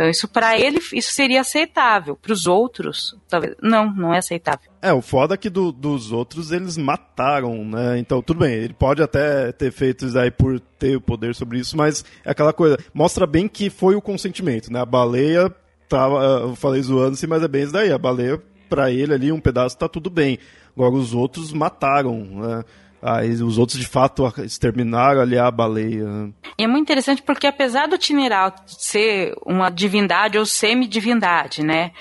Então isso para ele isso seria aceitável, para os outros talvez não, não é aceitável. É o foda é que do, dos outros eles mataram, né? Então tudo bem, ele pode até ter feito isso aí por ter o poder sobre isso, mas é aquela coisa mostra bem que foi o consentimento, né? A baleia tava, eu falei zoando assim, mas é bem isso daí. A baleia para ele ali um pedaço tá tudo bem. Agora os outros mataram, né? Aí os outros de fato exterminaram ali a baleia. E é muito interessante porque apesar do Tineral ser uma divindade ou semi-divindade, né?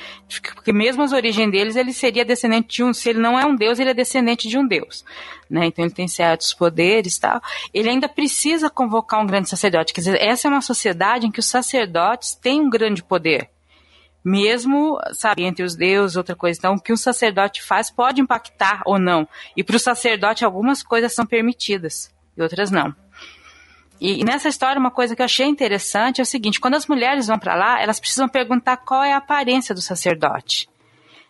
Porque mesmo as origens deles, ele seria descendente de um, se ele não é um deus, ele é descendente de um deus, né? Então ele tem certos poderes tal. Ele ainda precisa convocar um grande sacerdote, quer dizer, essa é uma sociedade em que os sacerdotes têm um grande poder mesmo, sabe, entre os deuses, outra coisa. Então, o que um sacerdote faz pode impactar ou não. E para o sacerdote, algumas coisas são permitidas e outras não. E, e nessa história, uma coisa que eu achei interessante é o seguinte: quando as mulheres vão para lá, elas precisam perguntar qual é a aparência do sacerdote.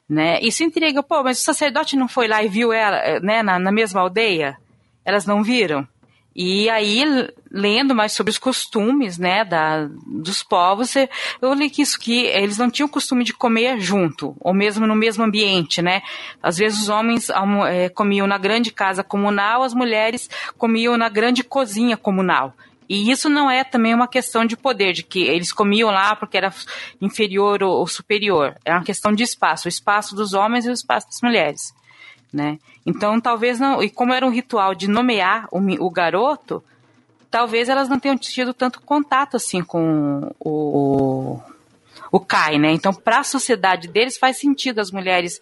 Né? Isso intriga, pô, mas o sacerdote não foi lá e viu ela né, na, na mesma aldeia? Elas não viram? E aí, lendo mais sobre os costumes, né, da, dos povos, eu li que isso que eles não tinham costume de comer junto, ou mesmo no mesmo ambiente, né. Às vezes os homens é, comiam na grande casa comunal, as mulheres comiam na grande cozinha comunal. E isso não é também uma questão de poder, de que eles comiam lá porque era inferior ou superior. É uma questão de espaço, o espaço dos homens e o espaço das mulheres né? Então, talvez não. E como era um ritual de nomear o, o garoto, talvez elas não tenham tido tanto contato assim com o, o Kai, né? Então, para a sociedade deles, faz sentido as mulheres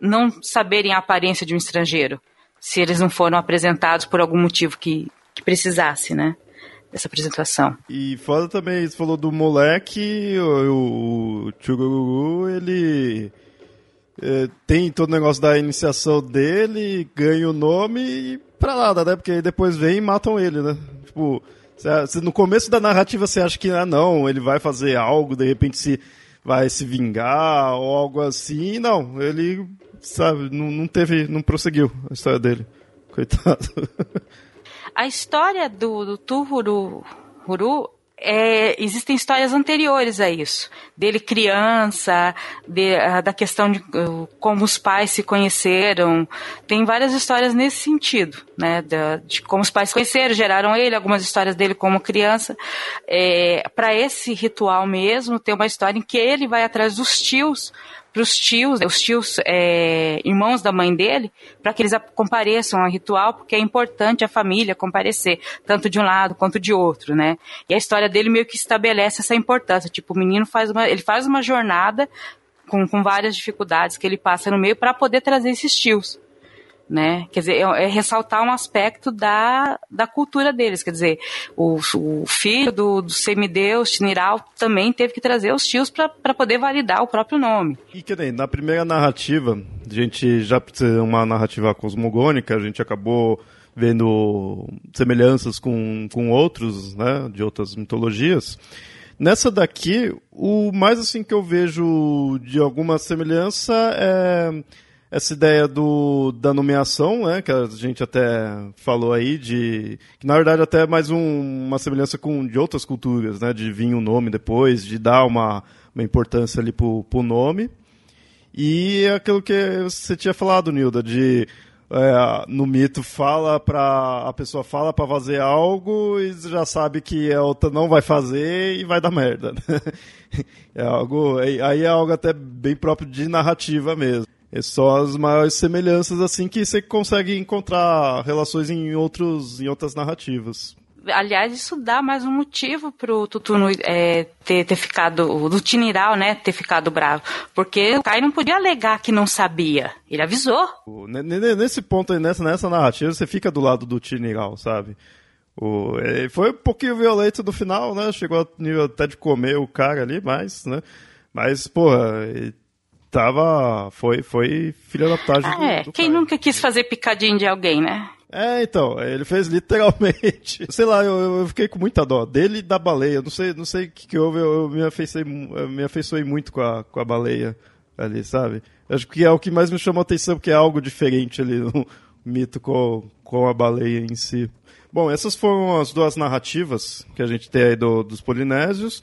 não saberem a aparência de um estrangeiro, se eles não foram apresentados por algum motivo que, que precisasse, né? Dessa apresentação. E foda também, você falou do moleque, o, o Chuguru, ele tem todo o negócio da iniciação dele, ganha o nome e pra nada, né? Porque depois vem e matam ele, né? Tipo, você, no começo da narrativa você acha que, ah, não, ele vai fazer algo, de repente se vai se vingar ou algo assim. Não, ele, sabe, não, não teve, não prosseguiu a história dele. Coitado. A história do, do Tuhuru Huru é, existem histórias anteriores a isso, dele criança, de, da questão de uh, como os pais se conheceram, tem várias histórias nesse sentido, né, de, de como os pais se conheceram, geraram ele, algumas histórias dele como criança. É, Para esse ritual mesmo, tem uma história em que ele vai atrás dos tios para os tios, os tios é, irmãos da mãe dele, para que eles compareçam ao ritual, porque é importante a família comparecer, tanto de um lado quanto de outro, né? E a história dele meio que estabelece essa importância. Tipo, o menino faz uma, ele faz uma jornada com, com várias dificuldades que ele passa no meio para poder trazer esses tios. Né? Quer dizer, é, é, ressaltar um aspecto da, da cultura deles. Quer dizer, o, o filho do, do semideus, Tiniral, também teve que trazer os tios para poder validar o próprio nome. E que nem, na primeira narrativa, a gente já precisa uma narrativa cosmogônica, a gente acabou vendo semelhanças com, com outros, né, de outras mitologias. Nessa daqui, o mais assim que eu vejo de alguma semelhança é essa ideia do, da nomeação, né, que a gente até falou aí, de que na verdade até é mais um, uma semelhança com de outras culturas, né, de vir o um nome depois, de dar uma, uma importância ali pro, pro nome. E aquilo que você tinha falado, Nilda, de é, no mito fala para a pessoa fala para fazer algo e já sabe que a outra não vai fazer e vai dar merda. Né? É algo aí é algo até bem próprio de narrativa mesmo. É só as maiores semelhanças assim que você consegue encontrar relações em outros em outras narrativas. Aliás, isso dá mais um motivo pro Tutuno é, ter, ter ficado, do Tiniral, né, ter ficado bravo. Porque o Kai não podia alegar que não sabia. Ele avisou. Nesse ponto aí, nessa, nessa narrativa, você fica do lado do Tiniral, sabe? O, é, foi um pouquinho violento no final, né? Chegou ao nível até de comer o cara ali, mas, né? Mas, porra, tava. Foi, foi filha da putagem. Ah, é, do quem nunca quis fazer picadinho de alguém, né? É, então, ele fez literalmente. Sei lá, eu, eu, fiquei com muita dó dele e da baleia. Não sei, não sei o que, que houve, eu, eu me, afeiçoei, me afeiçoei muito com a, com a baleia ali, sabe? Acho que é o que mais me chamou a atenção, porque é algo diferente ali no mito com, com a baleia em si. Bom, essas foram as duas narrativas que a gente tem aí do, dos polinésios.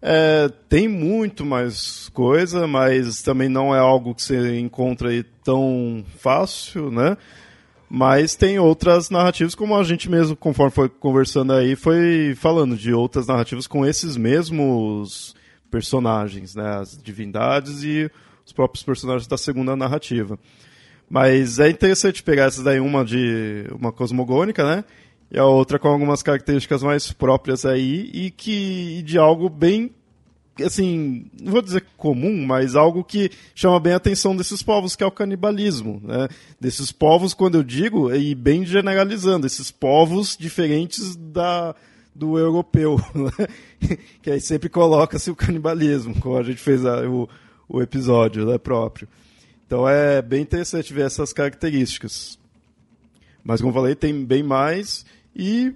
É, tem muito mais coisa, mas também não é algo que você encontra aí tão fácil, né? Mas tem outras narrativas, como a gente mesmo, conforme foi conversando aí, foi falando de outras narrativas com esses mesmos personagens, né? As divindades e os próprios personagens da segunda narrativa. Mas é interessante pegar essas daí, uma de uma cosmogônica, né? E a outra com algumas características mais próprias aí e que de algo bem assim, não vou dizer comum, mas algo que chama bem a atenção desses povos, que é o canibalismo, né? Desses povos, quando eu digo, e bem generalizando, esses povos diferentes da, do europeu, né? que aí sempre coloca-se o canibalismo, como a gente fez o, o episódio né, próprio. Então é bem interessante ver essas características. Mas como eu falei, tem bem mais e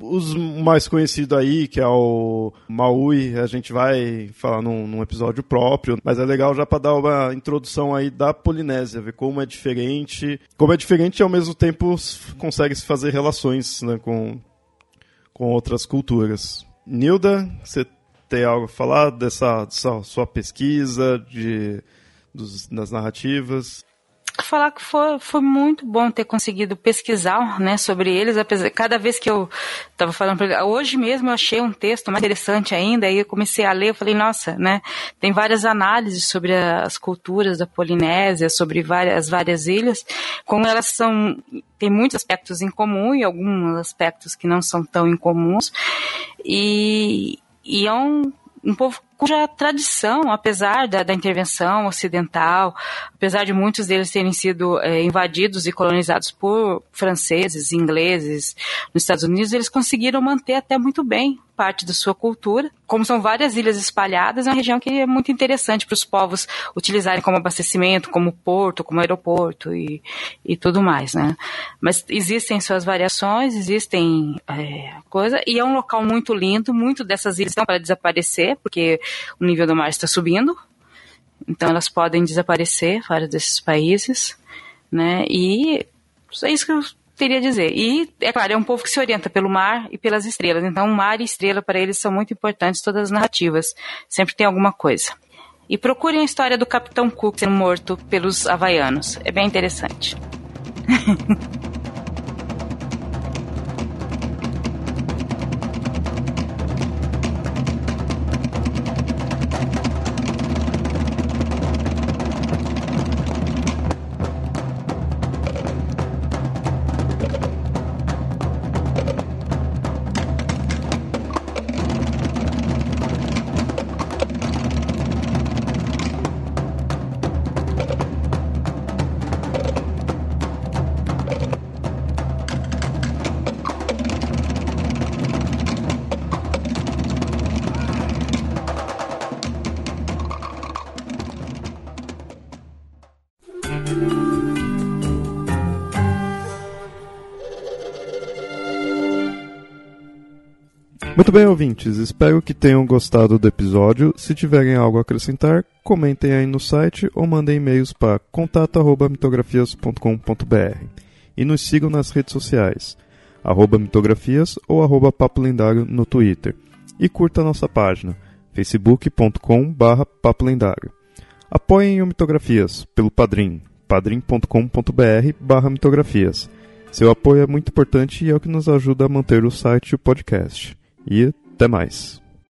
os mais conhecidos aí, que é o Maui, a gente vai falar num, num episódio próprio, mas é legal já para dar uma introdução aí da Polinésia, ver como é diferente, como é diferente e ao mesmo tempo consegue se fazer relações né, com, com outras culturas. Nilda, você tem algo a falar dessa, dessa sua pesquisa, de, dos, das narrativas? Falar que foi, foi muito bom ter conseguido pesquisar né, sobre eles, apesar cada vez que eu estava falando para hoje mesmo eu achei um texto mais interessante ainda, aí eu comecei a ler, eu falei, nossa, né, tem várias análises sobre as culturas da Polinésia, sobre várias, as várias ilhas, como elas são, tem muitos aspectos em comum e alguns aspectos que não são tão incomuns, e, e é um, um povo cuja tradição, apesar da, da, intervenção ocidental, apesar de muitos deles terem sido é, invadidos e colonizados por franceses, ingleses nos Estados Unidos, eles conseguiram manter até muito bem parte da sua cultura. Como são várias ilhas espalhadas, é uma região que é muito interessante para os povos utilizarem como abastecimento, como porto, como aeroporto e, e tudo mais, né? Mas existem suas variações, existem é, coisa, e é um local muito lindo. Muito dessas ilhas estão para desaparecer, porque o nível do mar está subindo, então elas podem desaparecer, vários desses países, né? E é isso que eu teria a dizer. E, é claro, é um povo que se orienta pelo mar e pelas estrelas. Então, mar e estrela para eles são muito importantes, todas as narrativas. Sempre tem alguma coisa. E procurem a história do Capitão Cook sendo morto pelos havaianos. É bem interessante. Muito bem, ouvintes. Espero que tenham gostado do episódio. Se tiverem algo a acrescentar, comentem aí no site ou mandem e-mails para contato@mitografias.com.br. E nos sigam nas redes sociais, arroba mitografias ou arroba papo lendário no Twitter. E curta nossa página, facebook.com barra papo lendário. Apoiem o Mitografias pelo Padrim, padrim.com.br barra mitografias. Seu apoio é muito importante e é o que nos ajuda a manter o site e o podcast. E até mais.